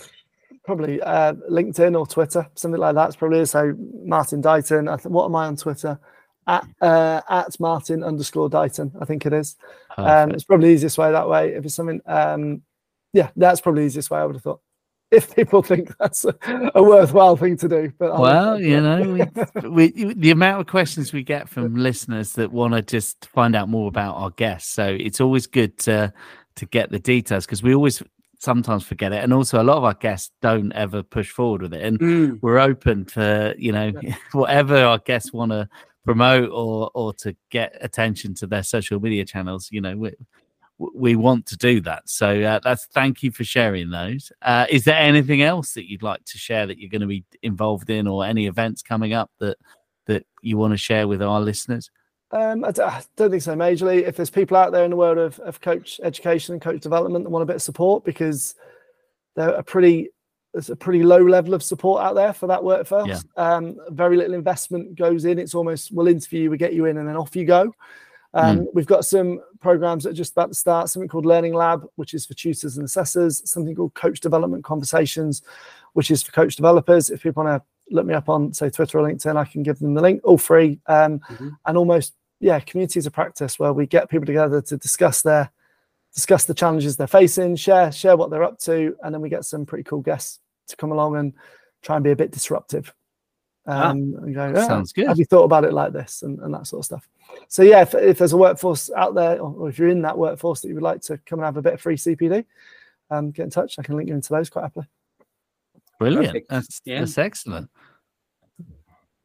Probably uh, LinkedIn or Twitter, something like that. Probably so. Martin Dighton. I th- what am I on Twitter? At uh, at Martin underscore Dighton. I think it is. Um, it's probably easiest way that way. If it's something, um, yeah, that's probably easiest way. I would have thought. If people think that's a, a worthwhile thing to do, but I'll- well, you know, we, we, the amount of questions we get from listeners that want to just find out more about our guests. So it's always good to to get the details because we always sometimes forget it, and also a lot of our guests don't ever push forward with it. And Mm, we're open to you know whatever our guests want to promote or or to get attention to their social media channels. You know, we we want to do that. So uh, that's thank you for sharing those. Uh, is there anything else that you'd like to share that you're going to be involved in, or any events coming up that that you want to share with our listeners? Um, I don't think so majorly. If there's people out there in the world of, of coach education and coach development that want a bit of support, because they're pretty there's a pretty low level of support out there for that workforce. Yeah. Um, very little investment goes in. It's almost we'll interview you, we get you in, and then off you go. Um, We've got some programs that are just about to start. Something called Learning Lab, which is for tutors and assessors. Something called Coach Development Conversations, which is for coach developers. If people want to look me up on say Twitter or LinkedIn, I can give them the link. All free. Um, Mhm. and almost yeah communities of practice where we get people together to discuss their discuss the challenges they're facing, share share what they're up to, and then we get some pretty cool guests to come along and try and be a bit disruptive. Ah, Um, and go, "Ah, sounds good. Have you thought about it like this and, and that sort of stuff? So yeah, if, if there's a workforce out there, or, or if you're in that workforce that you would like to come and have a bit of free CPD, um, get in touch. I can link you into those quite happily. Brilliant. That's, Yeah. that's excellent.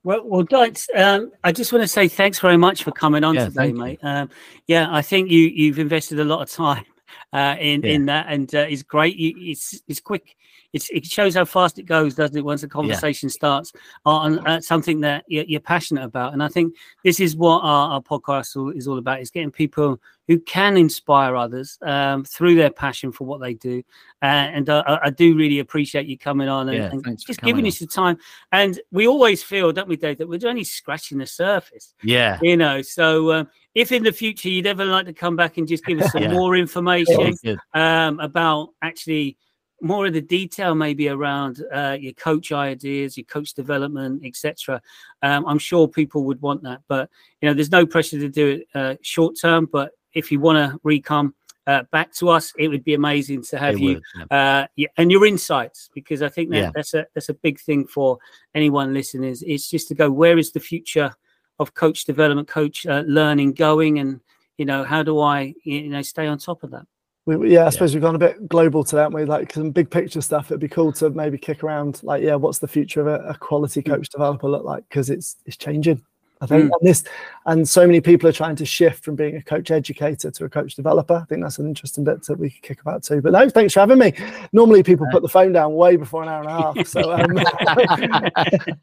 Well, well, Dites, um, I just want to say thanks very much for coming on Yeah, today, mate. Um, yeah, I think you you've invested a lot of time uh, in Yeah. in that, and uh, it's great. You, it's it's quick. It's, it shows how fast it goes, doesn't it? Once the conversation starts on uh, something that you're, you're passionate about, and I think this is what our, our podcast is all about: is getting people who can inspire others um, through their passion for what they do. Uh, and uh, I, I do really appreciate you coming on and, Yeah, and just giving us the time. And we always feel, don't we, Dave, that we're only scratching the surface, Yeah. you know. So um, if in the future you'd ever like to come back and just give us some Yeah. more information um, about actually more of the detail, maybe around uh, your coach ideas, your coach development, etc. Um, I'm sure people would want that, but you know, there's no pressure to do it uh, short term. But if you want to recome uh, back to us, it would be amazing to have It you would, yeah. uh, yeah, and your insights because I think that Yeah. that's a that's a big thing for anyone listening. Is it's just to go where is the future of coach development, coach uh, learning going, and you know how do I you know stay on top of that? We, yeah, I suppose we've gone a bit global today, haven't we? Like some big picture stuff. It'd be cool to maybe kick around, like, yeah, what's the future of a, a quality Mm. coach developer look like? Because it's it's changing. I think Mm. and this, and so many people are trying to shift from being a coach educator to a coach developer. I think that's an interesting bit that we could kick about too. But no, thanks for having me. Normally, people put the phone down way before an hour and a half. So um,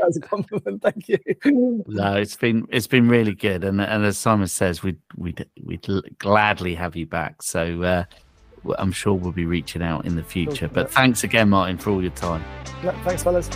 that's a compliment. Thank you. No, it's been it's been really good, and and as Simon says, we'd we'd we'd gladly have you back. So uh, I'm sure we'll be reaching out in the future. But thanks again, Martin, for all your time. Thanks, fellas.